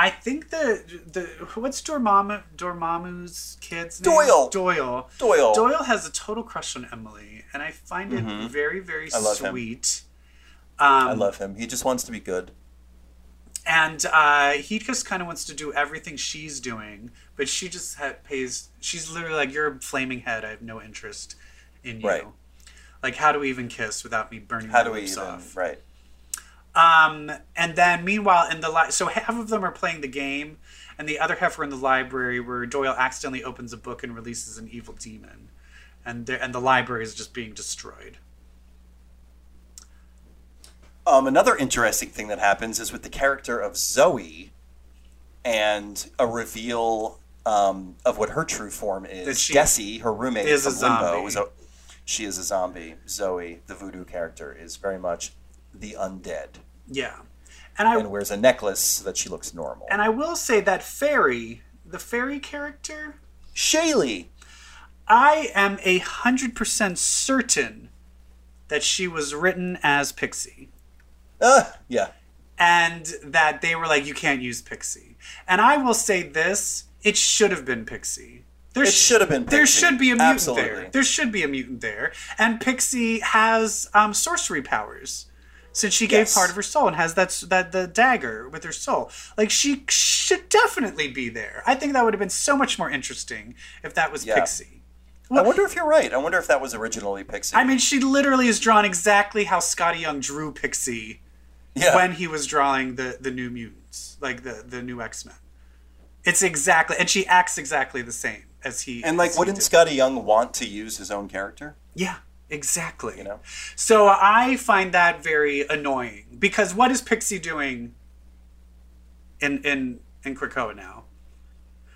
I think the the what's Dormammu Dormammu's kid's name? Doyle. Doyle. Doyle. Doyle has a total crush on Emily, and I find it very very Mm-hmm. I sweet. Um, I love him. He just wants to be good. and uh, he just kind of wants to do everything she's doing, but she just ha- pays. She's literally like, "You're a flaming head. I have no interest in you. Right. Like, how do we even kiss without me burning How do we even? off?" Right. Um, and then meanwhile, in the li- so half of them are playing the game, and the other half are in the library where Doyle accidentally opens a book and releases an evil demon, and the, and the library is just being destroyed. Um, another interesting thing that happens is with the character of Zoe, and a reveal um, of what her true form is. Desi, her roommate is a from Limbo, is a, she is a zombie. Zoe, the voodoo character, is very much the undead, Yeah, and I and wears a necklace so that she looks normal. and I will say that fairy, the fairy character, Shaylee, I am a hundred percent certain that she was written as Pixie. uh, yeah, and that they were like, you can't use Pixie. And I will say this: it should have been Pixie. There It should have been There should be a mutant Absolutely. there. There should be a mutant there, and Pixie has um, sorcery powers. Since she gave Yes. part of her soul and has that that the dagger with her soul. Like she should definitely be there. I think that would have been so much more interesting if that was Yeah. Pixie. I wonder if you're right. I wonder if that was originally Pixie. I mean, she literally is drawn exactly how Skottie Young drew Pixie yeah. when he was drawing the the New Mutants, like the the New X Men. It's exactly, and she acts exactly the same as he. and like, wouldn't. Skottie Young want to use his own character? Yeah, exactly. You know? So I find that very annoying because what is Pixie doing in in in Krakoa now?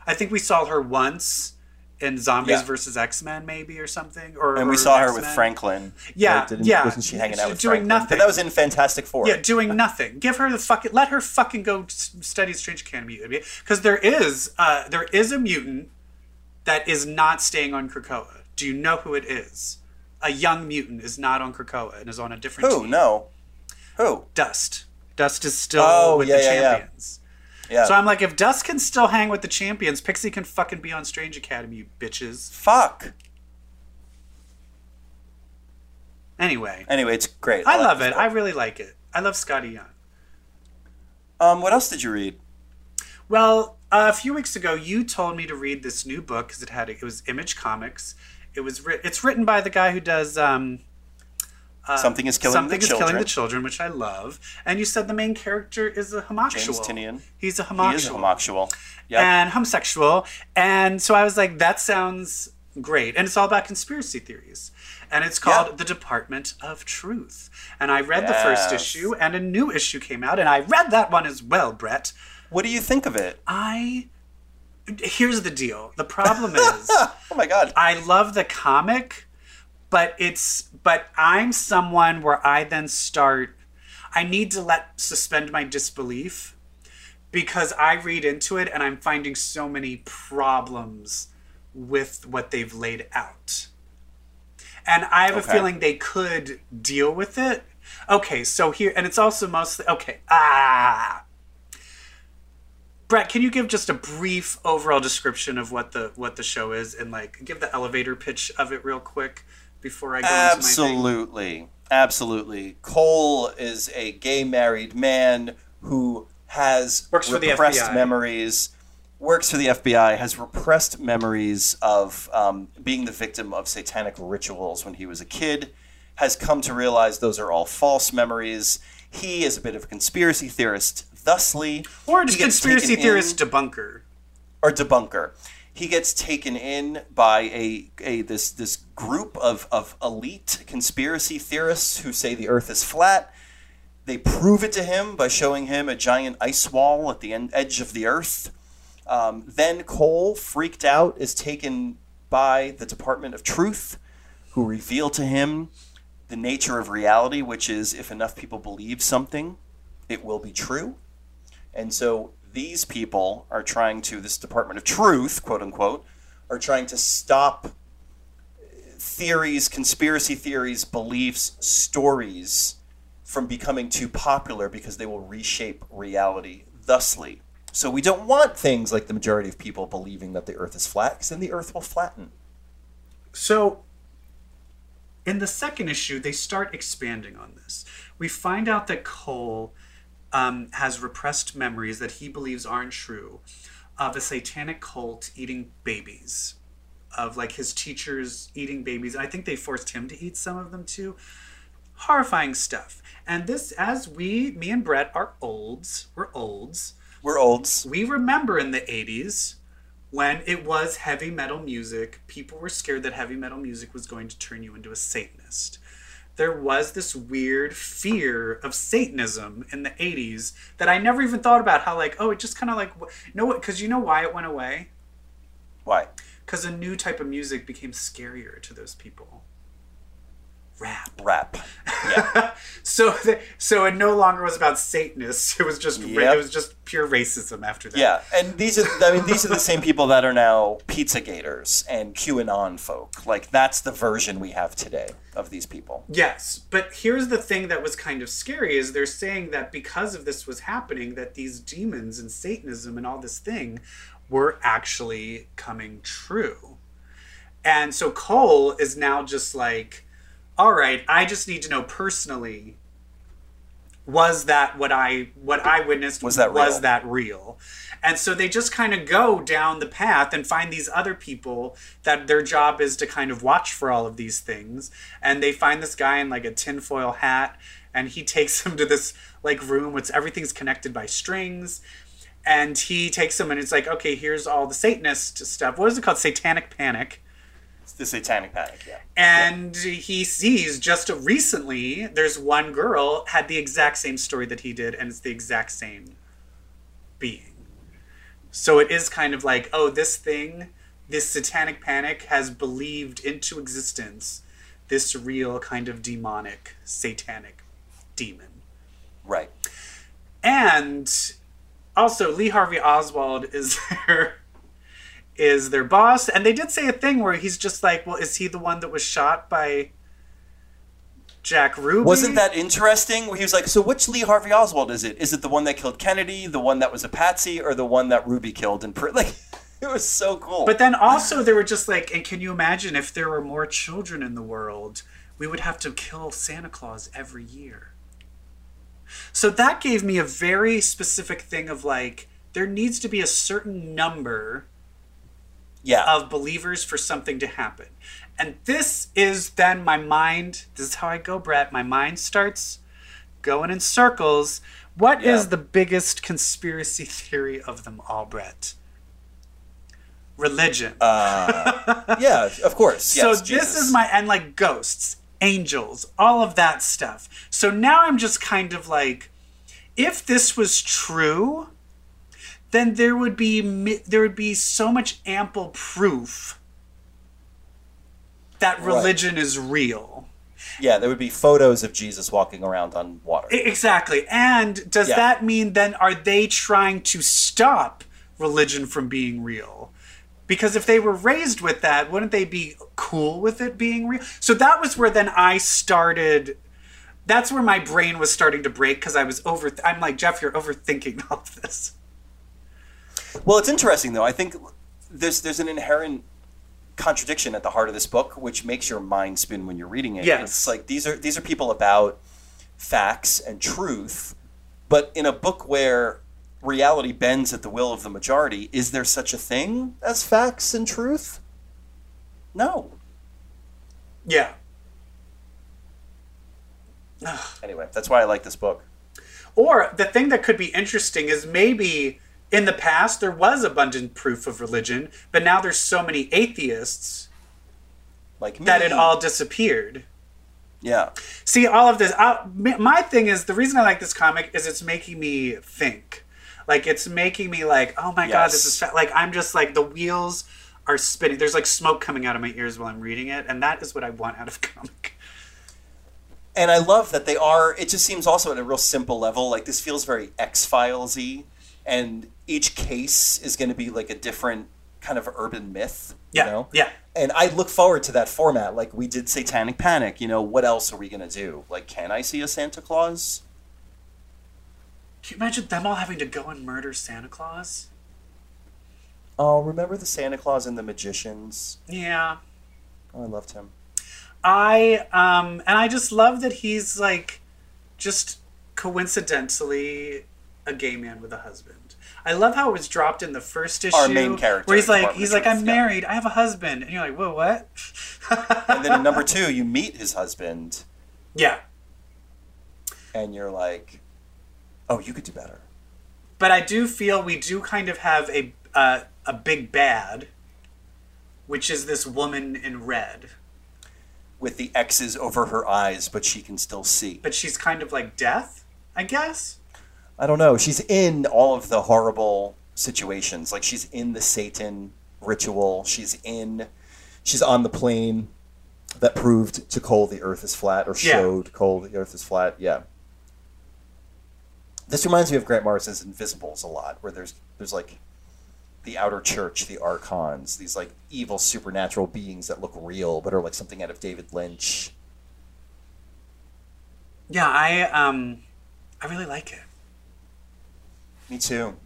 I think we saw her once in Zombies Yeah. versus X Men, maybe or something. Or And we or saw her with X-Men. Franklin. Yeah, yeah. Wasn't she hanging out with Doing Franklin? nothing. But that was in Fantastic Four. Yeah, doing nothing. Give her the fucking. Let her fucking go study Strange can Academy because there is uh there is a mutant that is not staying on Krakoa. Do you know who it is? A young mutant is not on Krakoa and is on a different Who? team. No. Who? Dust. Dust is still Oh, with yeah, the yeah, yeah. champions. Yeah. So I'm like, if Dust can still hang with the champions, Pixie can fucking be on Strange Academy, you bitches. Fuck. Anyway, Anyway, it's great. I like love it. book. I really like it. I love Skottie Young. Um, what else did you read? Well, uh, a few weeks ago, you told me to read this new book because it had it was Image Comics. It was writ- it's written by the guy who does um, Something is killing Something the is children. Killing the Children, which I love. And you said the main character is a homosexual. James Tynion. He's a He homosexual. is a homosexual. Yep. and homosexual. And so I was like, that sounds great. And it's all about conspiracy theories. And it's called Yeah. The Department of Truth. And I read the first issue, and a new issue came out, and I read that one as well, Brett. what do you think of it? I. Here's the deal. The problem is, Oh my god. I love the comic, but it's but I'm someone where I then start I need to let suspend my disbelief because I read into it and I'm finding so many problems with what they've laid out. And I have a feeling they could deal with it. Okay, so here and it's also mostly okay. Ah Brett, can you give just a brief overall description of what the what the show is and like give the elevator pitch of it real quick before I go into my thing? Absolutely. Absolutely. Cole is a gay married man who has Works for the FBI. memories, works for the FBI, has repressed memories of um, being the victim of satanic rituals when he was a kid, has come to realize those are all false memories. He is a bit of a conspiracy theorist, thusly. Or just conspiracy taken in- theorist debunker. or debunker. He gets taken in by a, a this this group of, of elite conspiracy theorists who say the Earth is flat. They prove it to him by showing him a giant ice wall at the end, edge of the Earth. Um, then Cole, freaked out, is taken by the Department of Truth, who reveal to him the nature of reality, which is if enough people believe something, it will be true. And so these people are trying to, this Department of Truth, quote unquote, are trying to stop theories, conspiracy theories, beliefs, stories from becoming too popular because they will reshape reality thusly. So we don't want things like the majority of people believing that the earth is flat because then the earth will flatten. So, in the second issue, they start expanding on this. We find out that Cole um, has repressed memories that he believes aren't true of a satanic cult eating babies, of like his teachers eating babies. I think they forced him to eat some of them too. Horrifying stuff. And this, as we, me and Brett, are olds, we're olds. We're olds. We remember in the 80s when it was heavy metal music, people were scared that heavy metal music was going to turn you into a Satanist. There was this weird fear of Satanism in the 80s that I never even thought about how, like, oh, it just kind of like, you know what? Because you know why it went away? Why? Because a new type of music became scarier to those people. Rap. Rap. Yeah. So, the, so it no longer was about Satanists. It was just Yep. it was just pure racism after that. Yeah, and these are I mean these are the same people that are now pizza gators and QAnon folk. Like that's the version we have today of these people. Yes, but here's the thing that was kind of scary is they're saying that because of this was happening that these demons and satanism and all this thing were actually coming true. And so Cole is now just like all right, I just need to know personally was that what I what I witnessed Was that was real? that real? And so they just kind of go down the path and find these other people that their job is to kind of watch for all of these things. And they find this guy in like a tinfoil hat, and he takes them to this like room which everything's connected by strings. And he takes them and it's like, okay, here's all the Satanist stuff. What is it called? Satanic Panic. It's the Satanic Panic. Yeah. And he sees just recently there's one girl had the exact same story that he did, and it's the exact same being. So it is kind of like, oh, this thing, this satanic panic has believed into existence this real kind of demonic, satanic demon. Right. And also Lee Harvey Oswald is their is their boss. And they did say a thing where he's just like, Well, is he the one that was shot by Jack Ruby? Wasn't that interesting? He was like, "So which Lee Harvey Oswald is it? Is it the one that killed Kennedy, the one that was a patsy, or the one that Ruby killed?" And like, it was so cool. But then also they were just like, and can you imagine if there were more children in the world, we would have to kill Santa Claus every year. So that gave me a very specific thing of like, there needs to be a certain number yeah, of believers for something to happen. And this is then my mind, this is how I go, Brett. My mind starts going in circles. What is Yeah. the biggest conspiracy theory of them all, Brett? Religion. Uh, yeah, of course. so Yes, this Jesus. is my and like ghosts, angels, all of that stuff. So now I'm just kind of like if this was true, then there would be there would be so much ample proof that Right. religion is real. yeah. There would be photos of Jesus walking around on water. Exactly. And does Yeah. that mean then are they trying to stop religion from being real? Because if they were raised with that, wouldn't they be cool with it being real? So that was where then I started. That's where my brain was starting to break because I was over. I'm like Jeff, you're overthinking all of this. Well, it's interesting though. I think there's there's an inherent contradiction at the heart of this book, which makes your mind spin when you're reading it. Yes. It's like these are these are people about facts and truth, but in a book where reality bends at the will of the majority, is there such a thing as facts and truth? No. Yeah. Anyway, that's why I like this book. Or the thing that could be interesting is maybe in the past there was abundant proof of religion, but now there's so many atheists Like me. that it hmm. all disappeared. Yeah. See, all of this. Uh, I, my thing is the reason I like this comic is it's making me think. Like it's making me like, oh my god, this is fa-. like I'm just like the wheels are spinning. There's like smoke coming out of my ears while I'm reading it, and that is what I want out of a comic. And I love that they are. It just seems also at a real simple level. Like this feels very X Filesy, and each case is going to be like a different kind of urban myth. Yeah, You know? yeah. And I look forward to that format. Like we did Satanic Panic. You know, what else are we going to do? Like, can I see a Santa Claus? Can you imagine them all having to go and murder Santa Claus? Oh, remember the Santa Claus and the Magicians? Yeah. Oh, I loved him. I um and I just love that he's like just coincidentally a gay man with a husband. I love how it was dropped in the first issue. Our main character, where he's like he's like I'm yeah. married, I have a husband, and you're like, whoa, what? And then in number two, you meet his husband, yeah, and you're like, oh, you could do better. but I do feel we do kind of have a uh, a big bad, which is this woman in red, With the X's over her eyes, but she can still see. but she's kind of like death, I guess. I don't know. She's in all of the horrible situations. Like she's in the Satan ritual. She's in. She's on the plane that proved to Cole the Earth is flat, or Yeah. showed Cole the Earth is flat. Yeah. This reminds me of Grant Morrison's Invisibles a lot, where there's there's like the outer church, the archons, these like evil supernatural beings that look real but are like something out of David Lynch. Yeah, I um, I really like it. Me too.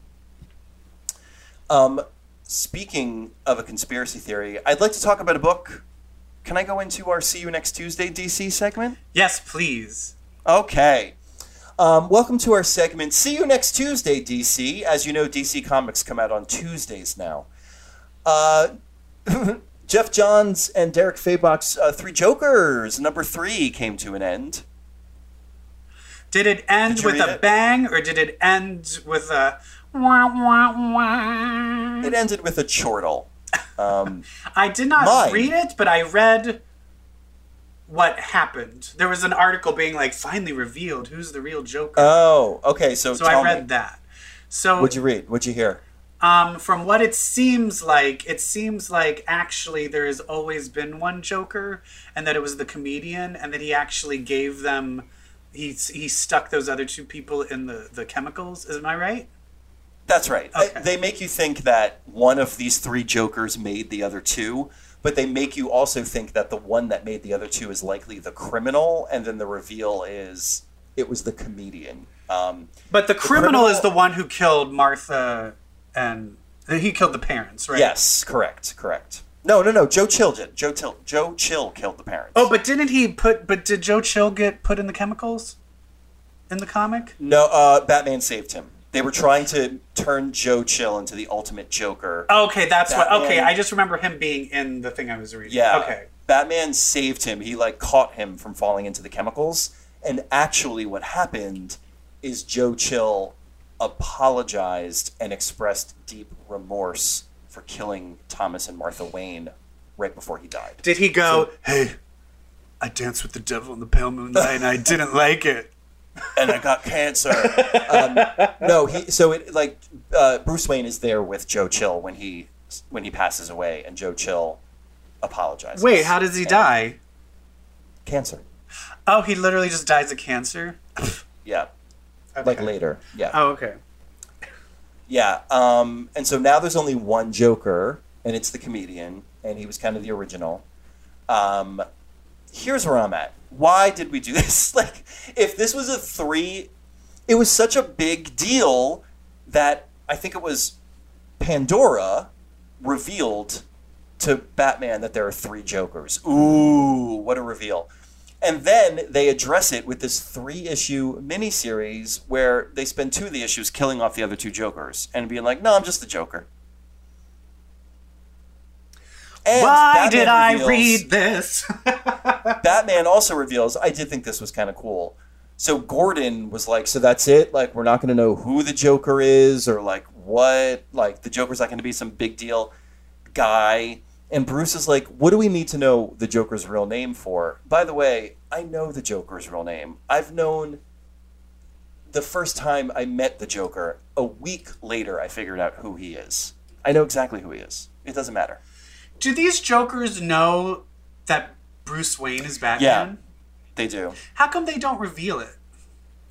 Um, speaking of a conspiracy theory, I'd like to talk about a book. Can I go into our "See You Next Tuesday" DC segment? Yes, please. Okay. Um, welcome to our segment. See you next Tuesday, DC. As you know, DC Comics come out on Tuesdays now. Uh, Geoff Johns and Derek Fabok's uh, Three Jokers, number three, came to an end. Did it end Did with a it? bang or did it end with a wah wah wah? It ended with a chortle. Um, I did not Mine. read it, but I read what happened. There was an article being like, finally revealed who's the real Joker. oh, okay. So, so I read me. that. So What'd you read? What'd you hear? Um, from what it seems like, it seems like actually there has always been one Joker, and that it was the comedian, and that he actually gave them, he he stuck those other two people in the the chemicals. Is am I right? That's right. I- they make you think that one of these three Jokers made the other two, but they make you also think that the one that made the other two is likely the criminal, and then the reveal is it was the comedian. Um, But the criminal, criminal- is the one who killed Martha, and he killed the parents, right? Yes, correct, correct. No, no, no. Joe Chill did. Joe Chill, Joe Chill killed the parents. Oh, but didn't he put? But did Joe Chill get put in the chemicals? In the comic? no. Uh, Batman saved him. They were trying to turn Joe Chill into the ultimate Joker. Okay, that's what. Okay, I just remember him being in the thing I was reading. Yeah. Okay. Batman saved him. He like caught him from falling into the chemicals. And actually what happened is Joe Chill apologized and expressed deep remorse for killing Thomas and Martha Wayne right before he died. Did he go? hey, I danced with the devil in the pale moonlight, and I didn't like it. and I got cancer. um, no, he so it like uh, Bruce Wayne is there with Joe Chill when he when he passes away and Joe Chill apologizes. Wait, how does he And- die? Cancer. Oh, he literally just dies of cancer. Yeah. Like later. Yeah. Oh, okay. Yeah. Um, and so now there's only one Joker, and it's the comedian, and he was kind of the original. Um, here's where I'm at. Why did we do this? Like, if this was a three, it was such a big deal that I think it was Pandora revealed to Batman that there are three Jokers. Ooh, what a reveal. And then they address it with this three issue miniseries where they spend two of the issues killing off the other two Jokers and being like, no, I'm just the Joker. And Why Batman did I reveals- read this? Batman also reveals, I did think this was kind of cool. So Gordon was like, so that's it? Like, we're not going to know who the Joker is or like what? Like, the Joker's not going to be some big deal guy. And Bruce is like, what do we need to know the Joker's real name for? By the way, I know the Joker's real name. I've known the first time I met the Joker, a week later, I figured out who he is. I know exactly who he is. It doesn't matter. Do these Jokers know that Bruce Wayne is Batman? Yeah. They do. How come they don't reveal it?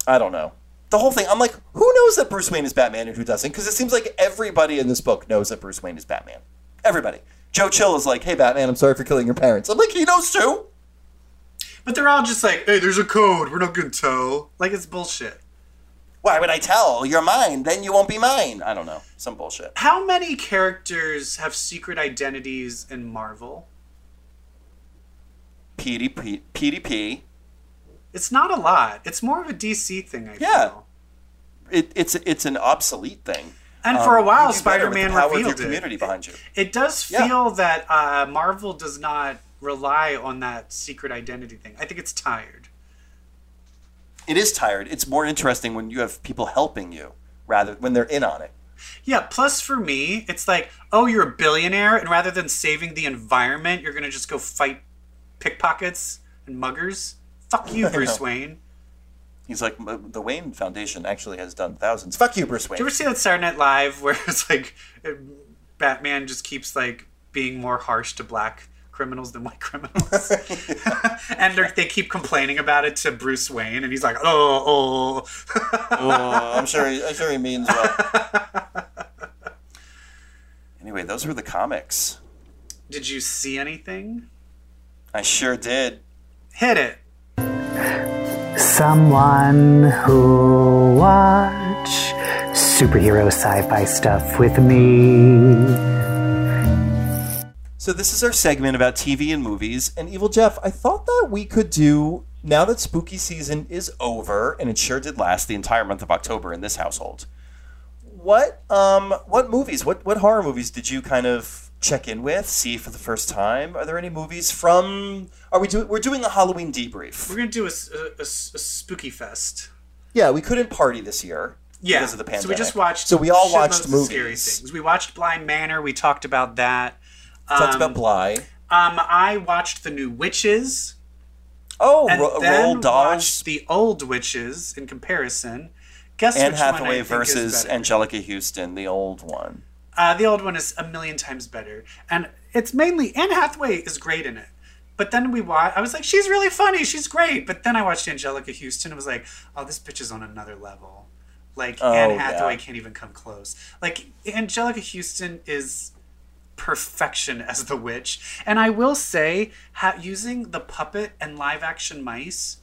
I don't know. The whole thing, I'm like, who knows that Bruce Wayne is Batman and who doesn't? Because it seems like everybody in this book knows that Bruce Wayne is Batman. Everybody. Joe Chill is like, hey, Batman, I'm sorry for killing your parents. I'm like, he knows too. But they're all just like, hey, there's a code. We're not gonna tell. Like it's bullshit. Why would I tell? You're mine. Then you won't be mine. I don't know. Some bullshit. How many characters have secret identities in Marvel? PDP. PDP. It's not a lot. It's more of a DC thing, I Yeah. feel. It, it's it's an obsolete thing. And for a Um, while, you do better with Spider-Man of your revealed it. community behind you. It does Yeah. feel that uh, Marvel does not rely on that secret identity thing. I think it's tired. It is tired. It's more interesting when you have people helping you rather when they're in on it. Yeah, plus for me, it's like, oh, you're a billionaire, and rather than saving the environment, you're gonna just go fight pickpockets and muggers. Fuck you, Bruce. Wayne. He's like, the Wayne Foundation actually has done thousands. Fuck you, Bruce Wayne. Did you ever see that Saturday Night Live where it's like uh, Batman just keeps like being more harsh to black criminals than white criminals, and they keep complaining about it to Bruce Wayne, and he's like, oh, oh. oh, I'm sure. He, I'm sure he means well. anyway, those were the comics. Did you see anything? I sure did. Hit it. Someone who watch superhero sci-fi stuff with me. So this is our segment about TV and movies. And Evil Jeff, I thought that we could do now that spooky season is over, and it sure did last the entire month of October in this household, what um what movies, what what horror movies did you kind of check in with, see for the first time? Are there any movies from? Are we doing? We're doing a Halloween debrief. We're gonna do a spooky fest. Yeah, we couldn't party this year Yeah, because of the pandemic. so we just watched. So we all watched movies. Scary things. We watched Bly Manor. We talked about that. Talked Um, about Bly. Um, I watched the new Witches, Oh, and Ro- then watched the old Witches in comparison. Guess Anne which one I Hathaway versus. Anjelica Huston, the old one. Uh, the old one is a million times better, and it's mainly Anne Hathaway is great in it. But then we watched. I was like, she's really funny. She's great. But then I watched Anjelica Huston. and was like, oh, this bitch is on another level. Like Oh, Anne yeah. Hathaway can't even come close. Like Anjelica Huston is perfection as the witch. And I will say, ha- using the puppet and live action mice,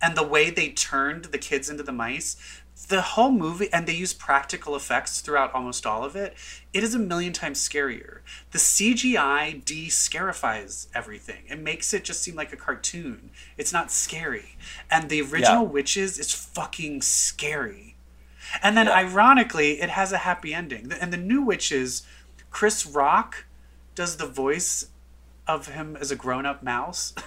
and the way they turned the kids into the mice, the whole movie, and they use practical effects throughout almost all of it, it is a million times scarier. The CGI de scarifies everything. It makes it just seem like a cartoon. It's not scary. And the original Yeah. Witches is fucking scary. And then, ironically, it has a happy ending. And the new Witches, Chris Rock does the voice of him as a grown up mouse.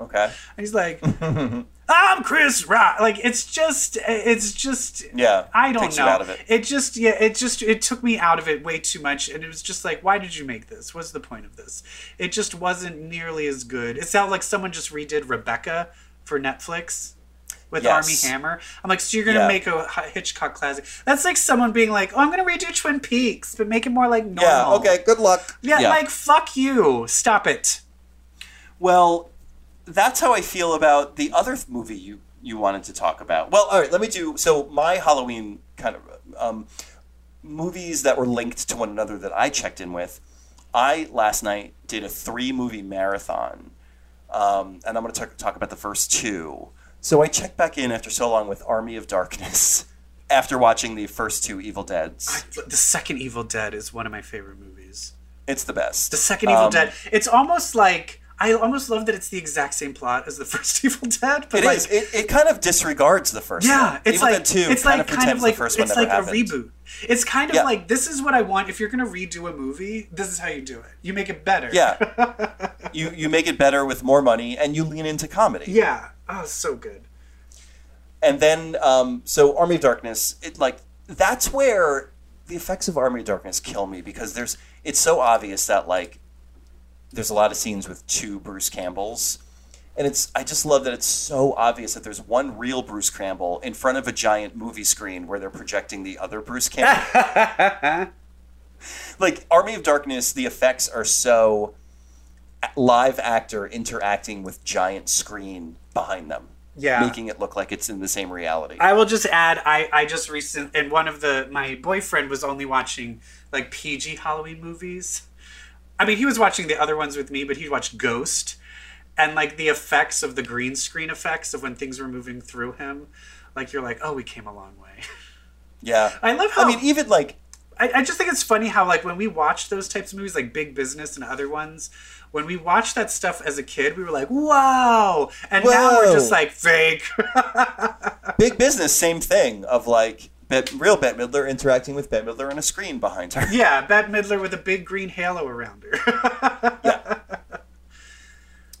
Okay. And he's like, I'm Chris Rock. Like it's just, it's just. Yeah, I don't know. out of it. just, yeah, it just, it took me out of it way too much, and it was just like, why did you make this? What's the point of this? It just wasn't nearly as good. It sounded like someone just redid Rebecca for Netflix. With Yes. Armie Hammer, I'm like, so you're gonna Yeah. make a Hitchcock classic? That's like someone being like, "Oh, I'm gonna redo Twin Peaks, but make it more like normal." Yeah. Okay. Good luck. Yeah, like fuck you. Stop it. Well, that's how I feel about the other th- movie you you wanted to talk about. Well, all right, let me do so my Halloween kind of um, movies that were linked to one another that I checked in with. I last night did a three movie marathon, um, and I'm going to talk, talk about the first two. So I checked back in after so long with Army of Darkness after watching the first two Evil Deads. The second Evil Dead is one of my favorite movies. It's the best. The second Evil Um, Dead. It's almost like I almost love that it's the exact same plot as the first Evil Dead, but It like is. It, it kind of disregards the first yeah, one. it's Evil like Dead 2 it's kind like of kind of like the first one it's like a happened. reboot. It's kind of Yeah. like this is what I want. If you're gonna redo a movie, this is how you do it. You make it better. Yeah. you you make it better with more money and you lean into comedy. yeah. Oh, so good. And then um, so Army of Darkness, it like that's where the effects of Army of Darkness kill me because there's it's so obvious that like there's a lot of scenes with two Bruce Campbells. And it's I just love that it's so obvious that there's one real Bruce Campbell in front of a giant movie screen where they're projecting the other Bruce Campbell. like Army of Darkness, the effects are so live actor interacting with giant screen behind them. Yeah. Making it look like it's in the same reality. I will just add, I, I just recent and one of the my boyfriend was only watching like PG Halloween movies. I mean, he was watching the other ones with me, but he watched Ghost, and like the effects of the green screen effects of when things were moving through him, like you're like, oh, we came a long way. yeah. I love how I mean, even like I, I just think it's funny how like when we watched those types of movies like Big Business and other ones, when we watched that stuff as a kid, we were like, wow, and now we're just like fake. Big Business, same thing of like Bet, real Bette Midler interacting with Bette Midler on a screen behind her. yeah, Bette Midler with a big green halo around her. yeah.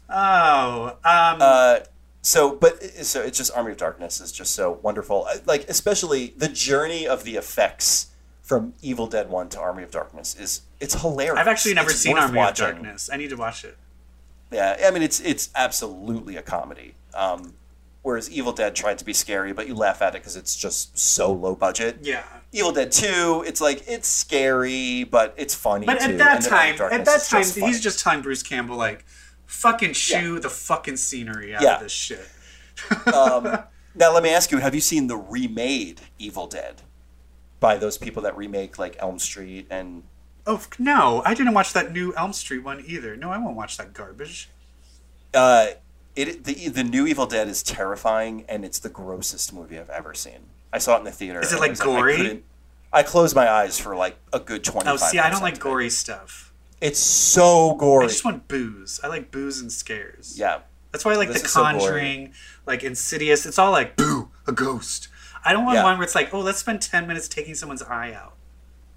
Oh, um, Uh, so, but so it's just Army of Darkness is just so wonderful. Like especially the journey of the effects from Evil Dead One to Army of Darkness is it's hilarious. I've actually never It's seen Army watching. of Darkness. I need to watch it. Yeah, I mean it's it's absolutely a comedy. Um, whereas Evil Dead tried to be scary, but you laugh at it because it's just so low budget. Yeah. Evil Dead Two, it's like it's scary, but it's funny. But too. at that time, at that time, just he's just telling Bruce Campbell like, "Fucking chew the fucking scenery out Yeah. of this shit." Now let me ask you: Have you seen the remade Evil Dead by those people that remake like Elm Street and? Oh no, I didn't watch that new Elm Street one either. No, I won't watch that garbage. Uh, it the the new Evil Dead is terrifying, and it's the grossest movie I've ever seen. I saw it in the theater. Is it, like, was I gory? I closed my eyes for like a good twenty. Oh, see, I don't like gory stuff. It's so gory. I just want booze. I like booze and scares. Yeah. That's why I like This The is so. Conjuring, like Insidious. It's all like boo, a ghost. I don't want Yeah. one where it's like, oh, let's spend ten minutes taking someone's eye out.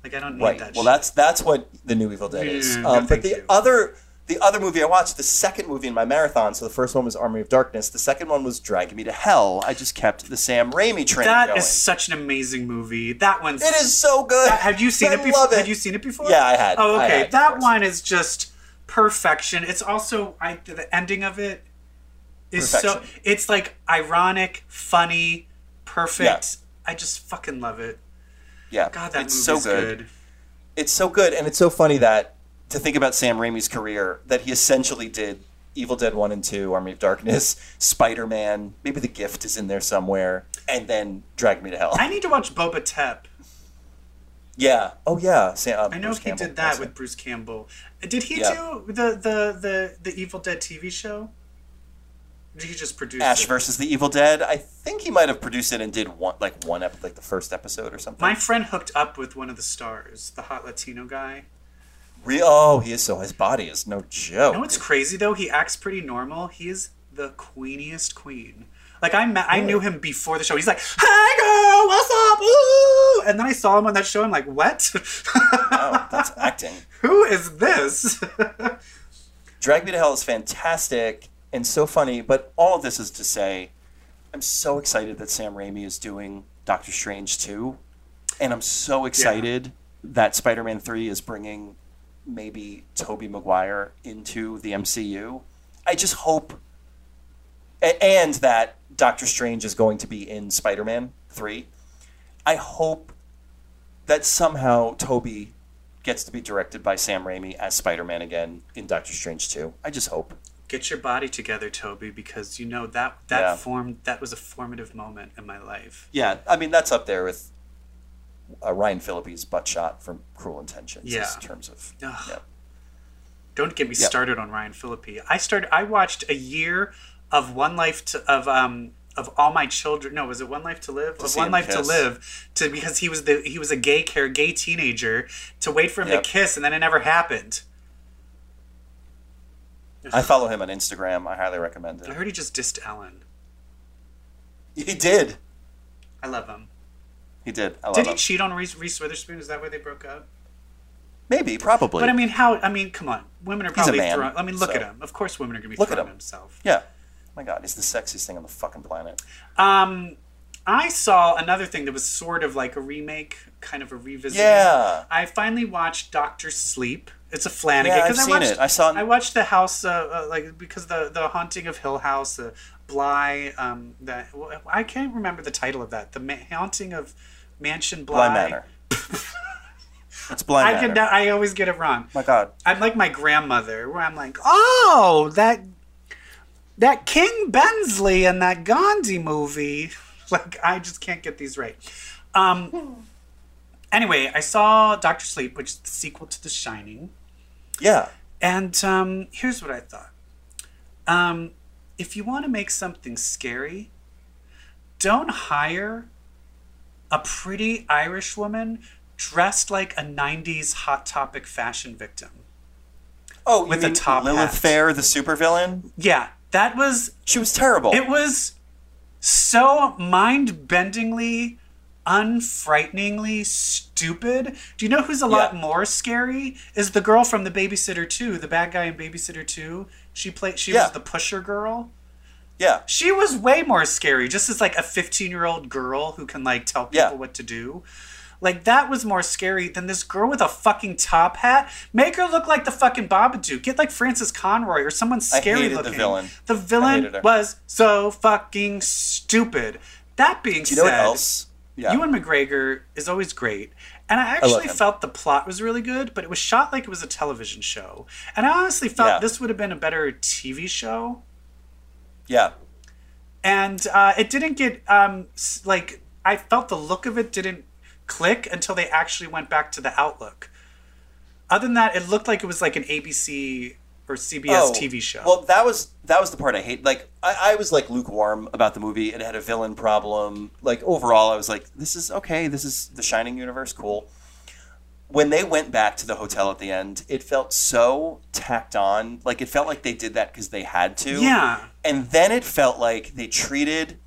Like I don't need Right. that. Well, shit. that's that's what the new Evil Dead is. No, Um, but the you. other the other movie I watched, the second movie in my marathon. So the first one was Army of Darkness. The second one was Dragging Me to Hell. I just kept the Sam Raimi train That going. is such an amazing movie. That one's. it is so good. Have you seen I it before? Have you seen it before? Yeah, I had. Oh, okay. had, that one is just perfection. It's also I the ending of it is so it's like ironic, funny, perfect. I just fucking love it. Yeah, God, that it's movie's so good. good. It's so good, and it's so funny that to think about Sam Raimi's career, that he essentially did Evil Dead One and Two, Army of Darkness, Spider Man. Maybe The Gift is in there somewhere, and then Drag Me to Hell. I need to watch Boba Tep. yeah. Oh yeah. Sam, uh, I know Bruce he Campbell, did that with it. Bruce Campbell. Did he Yeah. do the, the the the Evil Dead TV show? Or Did he just produce Ash it? versus the Evil Dead. I think he might have produced it and did one like one ep- like the first episode or something. My friend hooked up with one of the stars, the hot Latino guy. Re- oh, he is so his body is no joke. You know what's crazy though? He acts pretty normal. He is the queeniest queen. Like I met, I knew him before the show. He's like, "Hey girl, what's up?" Ooh! And then I saw him on that show. I'm like, "What? oh, that's acting. Who is this?" Drag Me to Hell is fantastic and so funny, but all of this is to say, I'm so excited that Sam Raimi is doing Doctor Strange 2. And I'm so excited that Spider Man 3 is bringing maybe Tobey Maguire into the MCU. I just hope. And that Doctor Strange is going to be in Spider Man 3. I hope that somehow Tobey gets to be directed by Sam Raimi as Spider Man again in Doctor Strange 2. I just hope. Get your body together, Tobey, because you know that that Yeah. formed that was a formative moment in my life. Yeah, I mean, that's up there with uh, Ryan Phillippe's butt shot from Cruel Intentions Yeah. in terms of. Yeah. Don't get me started on Ryan Phillippe. I started. I watched a year of One Life to of um of all my children. No, was it One Life to Live? of One Life to. Live to because he was the he was a gay care gay teenager to wait for him Yep. to kiss and then it never happened. I follow him on Instagram. I highly recommend it. I heard he just dissed Ellen. He did. I love him. He did. Did he him. cheat on Reese, Reese Witherspoon? Is that why they broke up? Maybe, probably. But I mean, how? I mean, come on. Women are probably man, throwing. I mean, look so- at him. Of course, women are gonna be Look at him. himself. yeah. Oh my God, he's the sexiest thing on the fucking planet. Um, I saw another thing that was sort of like a remake, kind of a revisit. Yeah. I finally watched Doctor Sleep. It's a Flanagan. Yeah, I've I seen watched, it. I saw it- I watched the house, uh, uh, like because the the haunting of Hill House, uh, Bly. Um, that I can't remember the title of that. The haunting of Mansion Bly. Blind Manor. it's Blind I Manor. can. I always get it wrong. my God. I'm like my grandmother, where I'm like, oh, that that King Bensley and that Gandhi movie. Like, I just can't get these right. Um. Anyway, I saw Doctor Sleep, which is the sequel to The Shining, Yeah. and um, here's what I thought. Um, if you want to make something scary, don't hire a pretty Irish woman dressed like a '90s Hot Topic fashion victim. Oh, With a top Lilith hat. Fair, the supervillain? Yeah, that was She was terrible. it was so mind-bendingly unfrighteningly stupid. Do you know who's a lot more scary? Is the girl from the Babysitter 2, the bad guy in Babysitter 2. She played she Yeah. was the pusher girl. Yeah. She was way more scary, just as like a 15-year-old girl who can like tell people Yeah. what to do. Like that was more scary than this girl with a fucking top hat. Make her look like the fucking Babadook. Get like Frances Conroy or someone I scary hated the looking. villain. The hated villain was so fucking stupid. That being you know said, what else? Yeah. Ewan McGregor is always great. And I actually him. felt the plot was really good, but it was shot like it was a television show. And I honestly felt Yeah. this would have been a better TV show yeah. and uh, it didn't get um, like I felt the look of it didn't click until they actually went back to the Overlook. Other than that, it looked like it was like an ABC or CBS TV show. Oh, Well, that was that was the part I hate. Like I, I was like lukewarm about the movie. It had a villain problem. Like overall, I was like, this is okay. This is the Shining universe, cool. When they went back to the hotel at the end, it felt so tacked on. Like it felt like they did that because they had to. Yeah. And then it felt like they treated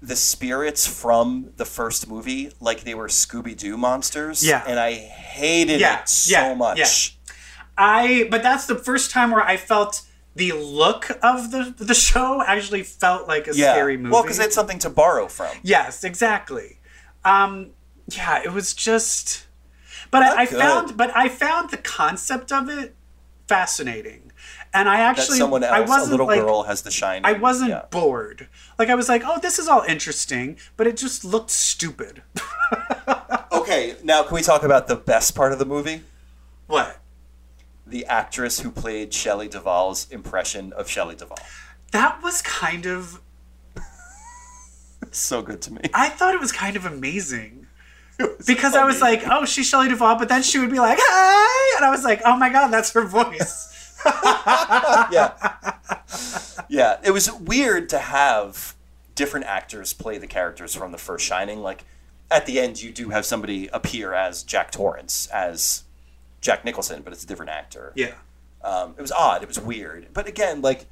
the spirits from the first movie like they were Scooby Doo monsters. Yeah. And I hated Yeah, it so yeah, much. yeah. I but that's the first time where I felt the look of the the show actually felt like a Yeah. scary movie. Well, because it's something to borrow from. Yes, exactly. Um, yeah, it was just. But I, I found, but I found the concept of it fascinating, and I That actually, someone I else, a wasn't little like, girl, has the shine. I wasn't Yeah. bored. Like I was like, oh, this is all interesting, but it just looked stupid. Okay, now can we talk about the best part of the movie? what? The actress who played Shelley Duvall's impression of Shelley Duvall. That was kind of. So good to me. I thought it was kind of amazing. Because I was like, oh, she's Shelley Duvall, but then she would be like, hi! And I was like, oh my god, that's her voice. yeah. Yeah. It was weird to have different actors play the characters from the first Shining. Like, at the end, you do have somebody appear as Jack Torrance, as Jack Nicholson, but it's a different actor. yeah. Um, it was odd. It was weird. But again, like,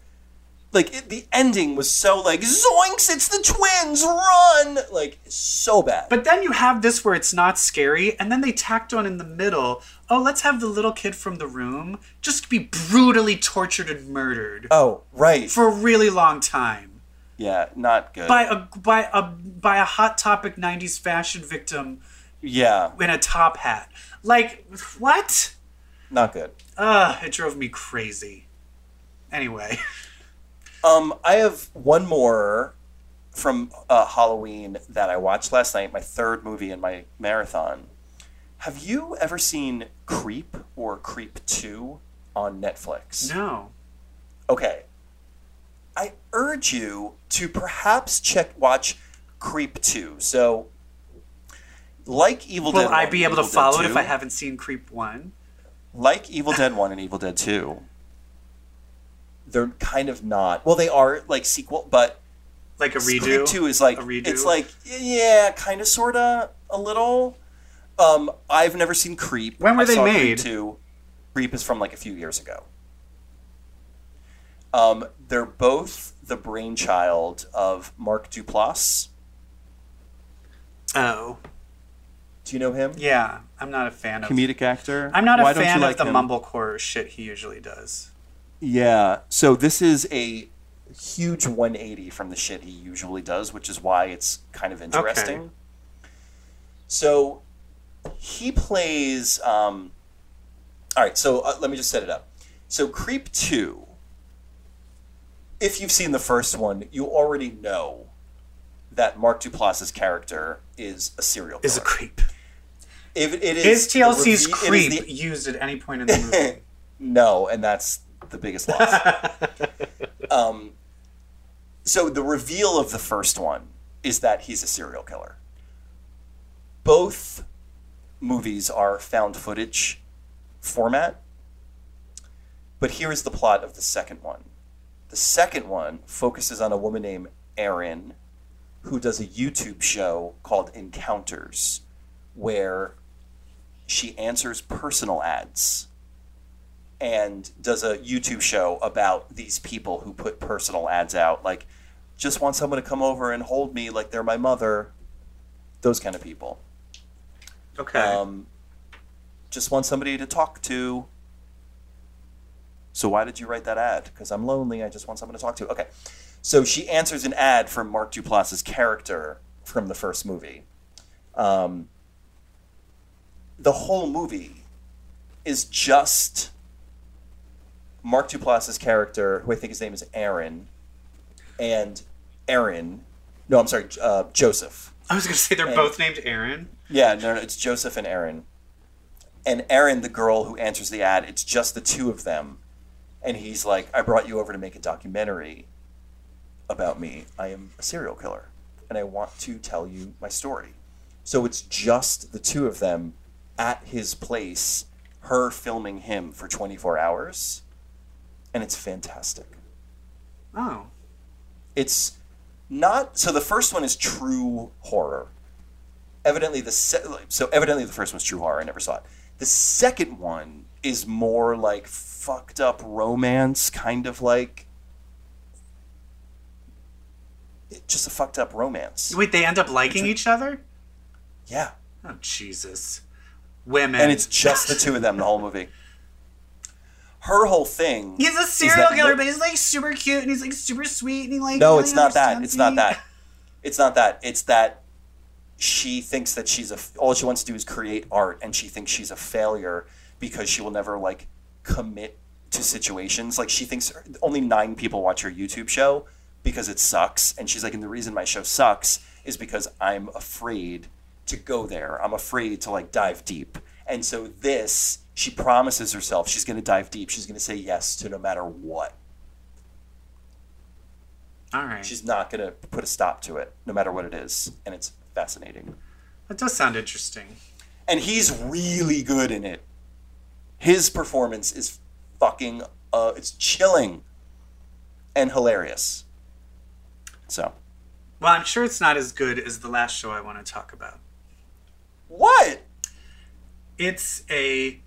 like it, the ending was so like zoinks! It's the twins! Run! Like so bad. But then you have this where it's not scary, and then they tacked on in the middle, oh, let's have the little kid from the room just be brutally tortured and murdered oh right, for a really long time yeah, not good. by a by a by a hot topic '90s fashion victim yeah, in a top hat. Like what? not good. Ugh, it drove me crazy. Anyway, Um, I have one more from uh, Halloween that I watched last night. My third movie in my marathon. Have you ever seen Creep or Creep Two on Netflix? no. Okay. I urge you to perhaps check watch Creep 2. So like Evil Dead Will I be able to Evil Dead follow it 2, if I haven't seen Creep One? like Evil Dead 1 and Evil Dead 2. They're kind of not. Well, they are like sequel, but Like a redo? Creep 2 is like a redo? it's like yeah, kind of sorta a little um I've never seen Creep. When were I they saw made? Creep 2. Creep is from like a few years ago. Um, they're both the brainchild of Mark Duplass. Oh, Do you know him? yeah. I'm not a fan of. Comedic actor. I'm not Why a don't you fan like of the him? mumblecore shit he usually does. Yeah. So this is a huge 180 from the shit he usually does, which is why it's kind of interesting. Okay. So he plays. Um, all right. So uh, let me just set it up. So Creep Two. If you've seen the first one, you already know that Mark Duplass's character is a serial killer. Is a creep. If it is Is TLC's it creep is the- used at any point in the movie? no, and that's the biggest loss. um, so the reveal of the first one is that he's a serial killer. Both movies are found footage format, but here is the plot of the second one. The second one focuses on a woman named Erin who does a YouTube show called Encounters, where she answers personal ads and does a YouTube show about these people who put personal ads out. Like, just want someone to come over and hold me like they're my mother. Those kind of people. Okay. Um, just want somebody to talk to. So why did you write that ad? Because I'm lonely. I just want someone to talk to. Okay. So she answers an ad from Mark Duplass's character from the first movie. Um, the whole movie is just Mark Duplass's character, who I think his name is Aaron, and Aaron. No, I'm sorry, uh, Joseph. I was going to say they're and- both named Aaron. Yeah, no, no, it's Joseph and Aaron. And Aaron, the girl who answers the ad, it's just the two of them. And he's like, I brought you over to make a documentary about me. I am a serial killer. And I want to tell you my story. So it's just the two of them at his place, her filming him for 24 hours. And it's fantastic. Oh. It's not. So the first one is true horror evidently the se- so evidently the first one's true horror. I never saw it. The second one is more like fucked up romance, kind of like it, just a fucked up romance. Wait, they end up liking each other? Yeah. Oh Jesus, women. And it's just the two of them the whole movie. Her whole thing. he's a serial killer, but he's like super cute and he's like super sweet and he like No, really it's not that. It's not that. It's not that. It's that she thinks that she's a. All she wants to do is create art, and she thinks she's a failure because she will never like commit to situations. Like she thinks only nine people watch her YouTube show because it sucks, and she's like, and the reason my show sucks is because I'm afraid to go there. I'm afraid to like dive deep, and so this. She promises herself she's going to dive deep. She's going to say yes to no matter what. All right, She's not going to put a stop to it, no matter what it is. And it's fascinating. that does sound interesting. And he's really good in it. His performance is fucking, uh, it's chilling and hilarious. So, Well, I'm sure it's not as good as the last show I want to talk about. what? It's a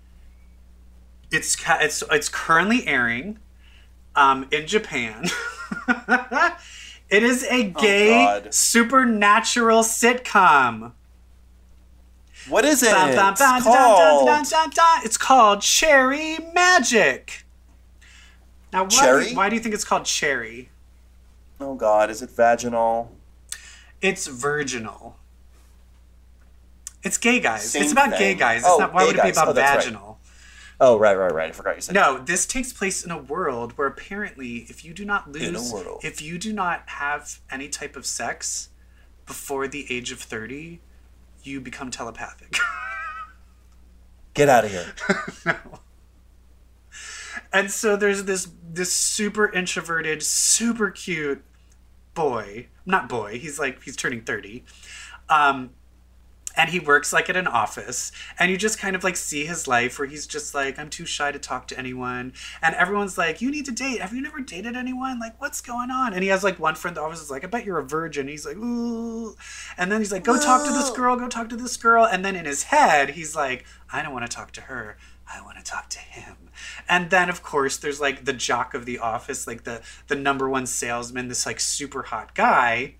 it's it's it's currently airing um in Japan. it is a gay God. supernatural sitcom. What is it? Dun, dun, It's dun, called. It's called Cherry Magic. Now, why, Cherry? why do you think it's called Cherry? Oh God, is it vaginal? It's virginal. It's gay guys. Same it's about gay guys. It's Oh, not. Why would it be about Oh, right. Oh, right, right, right. I forgot you said. No, this takes place in a world where apparently, if you do not lose, if you do not have any type of sex before the age of thirty, you become telepathic. Get out of here. no. and so there's this this super introverted, super cute boy. Not boy. He's like he's turning thirty. Um, and he works like at an office and you just kind of like see his life where he's just like i'm too shy to talk to anyone. And everyone's like you need to date. Have you never dated anyone? Like what's going on? And he has like one friend that always is like i bet you're a virgin. He's like ooh. And then he's like go talk to this girl go talk to this girl. And then in his head he's like i don't want to talk to her. I want to talk to him. And then of course there's like the jock of the office, like the the number one salesman, this like super hot guy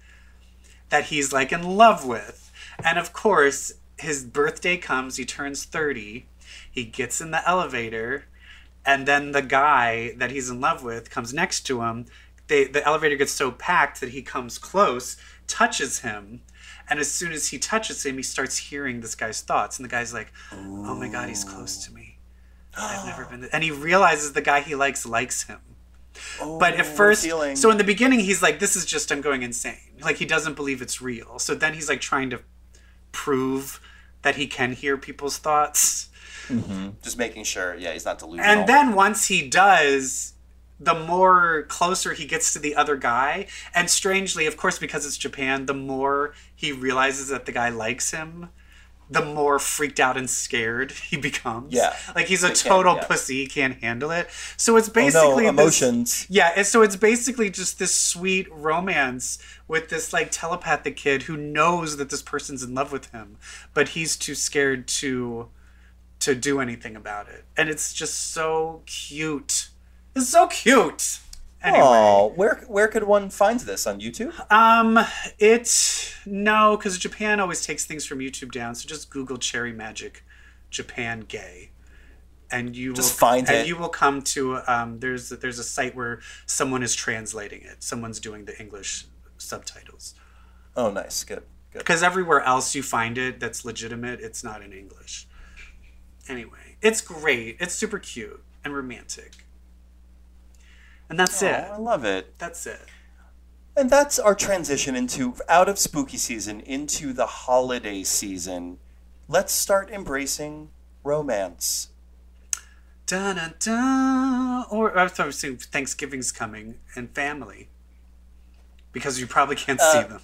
that he's like in love with. And of course, his birthday comes, he turns 30, he gets in the elevator, and then the guy that he's in love with comes next to him. They, the elevator gets so packed that he comes close, touches him, and as soon as he touches him, he starts hearing this guy's thoughts. And the guy's like, oh my God, he's close to me. I've never been. And he realizes the guy he likes likes him. But at Oh, first, feeling. so in the beginning, he's like, "This is just I'm going insane." Like he doesn't believe it's real. So then he's like trying to prove that he can hear people's thoughts. Mm-hmm. Just making sure, yeah, he's not delusional. And then once he does, the more closer he gets to the other guy, and strangely, of course, because it's Japan, the more he realizes that the guy likes him, the more freaked out and scared he becomes. Yeah. like he's a total yeah. pussy. He can't handle it. So it's oh, basically no, this- emotions. yeah, and so it's basically just this sweet romance with this like telepathic kid who knows that this person's in love with him, but he's too scared to to do anything about it. And it's just so cute. It's so cute. Anyway, Oh, where where could one find this on YouTube? um, it no, because Japan always takes things from YouTube down. So just Google Cherry Magic, Japan gay, and you Just will find and it. you will come to um. There's there's a site where someone is translating it. Someone's doing the English subtitles. Oh, nice, good, good. Because everywhere else you find it that's legitimate, it's not in English. Anyway, it's great. It's super cute and romantic. And that's it. I love it. That's it. And that's our transition into out of spooky season into the holiday season. Let's start embracing romance. Dun, dun, dun. Or I thought was saying Thanksgiving's coming and family. Because you probably can't see Uh, them.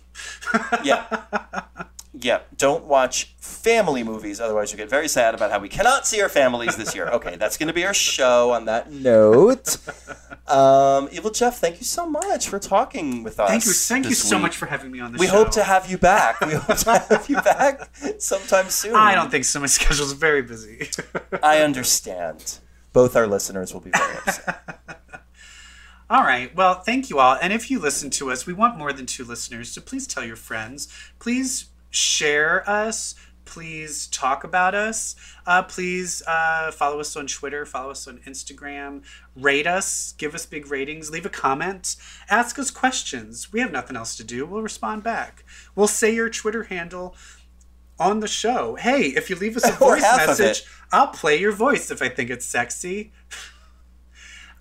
Yeah. yeah. Don't watch family movies, otherwise you get very sad about how we cannot see our families this year. Okay, that's going to be our show on that note. Um, Evil Jeff, thank you so much for talking with us. Thank you, thank you this so much for having me on the We show. We hope to have you back. We hope to have you back sometime soon. I don't think so. My schedule's very busy. I understand. Both our listeners will be very upset. All right. Well, thank you all. And if you listen to us, we want more than two listeners. So please tell your friends. Please share us. Please talk about us. Uh, please uh, follow us on Twitter. Follow us on Instagram. Rate us. Give us big ratings. Leave a comment. Ask us questions. We have nothing else to do. We'll respond back. We'll say your Twitter handle on the show. Hey, if you leave us a voice message. I'll play your voice if I think it's sexy.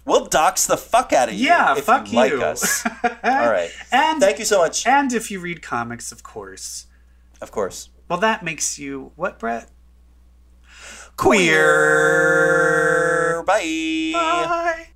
We'll dox the fuck out of you. Yeah, if fuck you. Like you. us. All right. And Thank you so much. And if you read comics, of course. Of course. Well, that makes you what, Brett? Queer. Bye. Bye.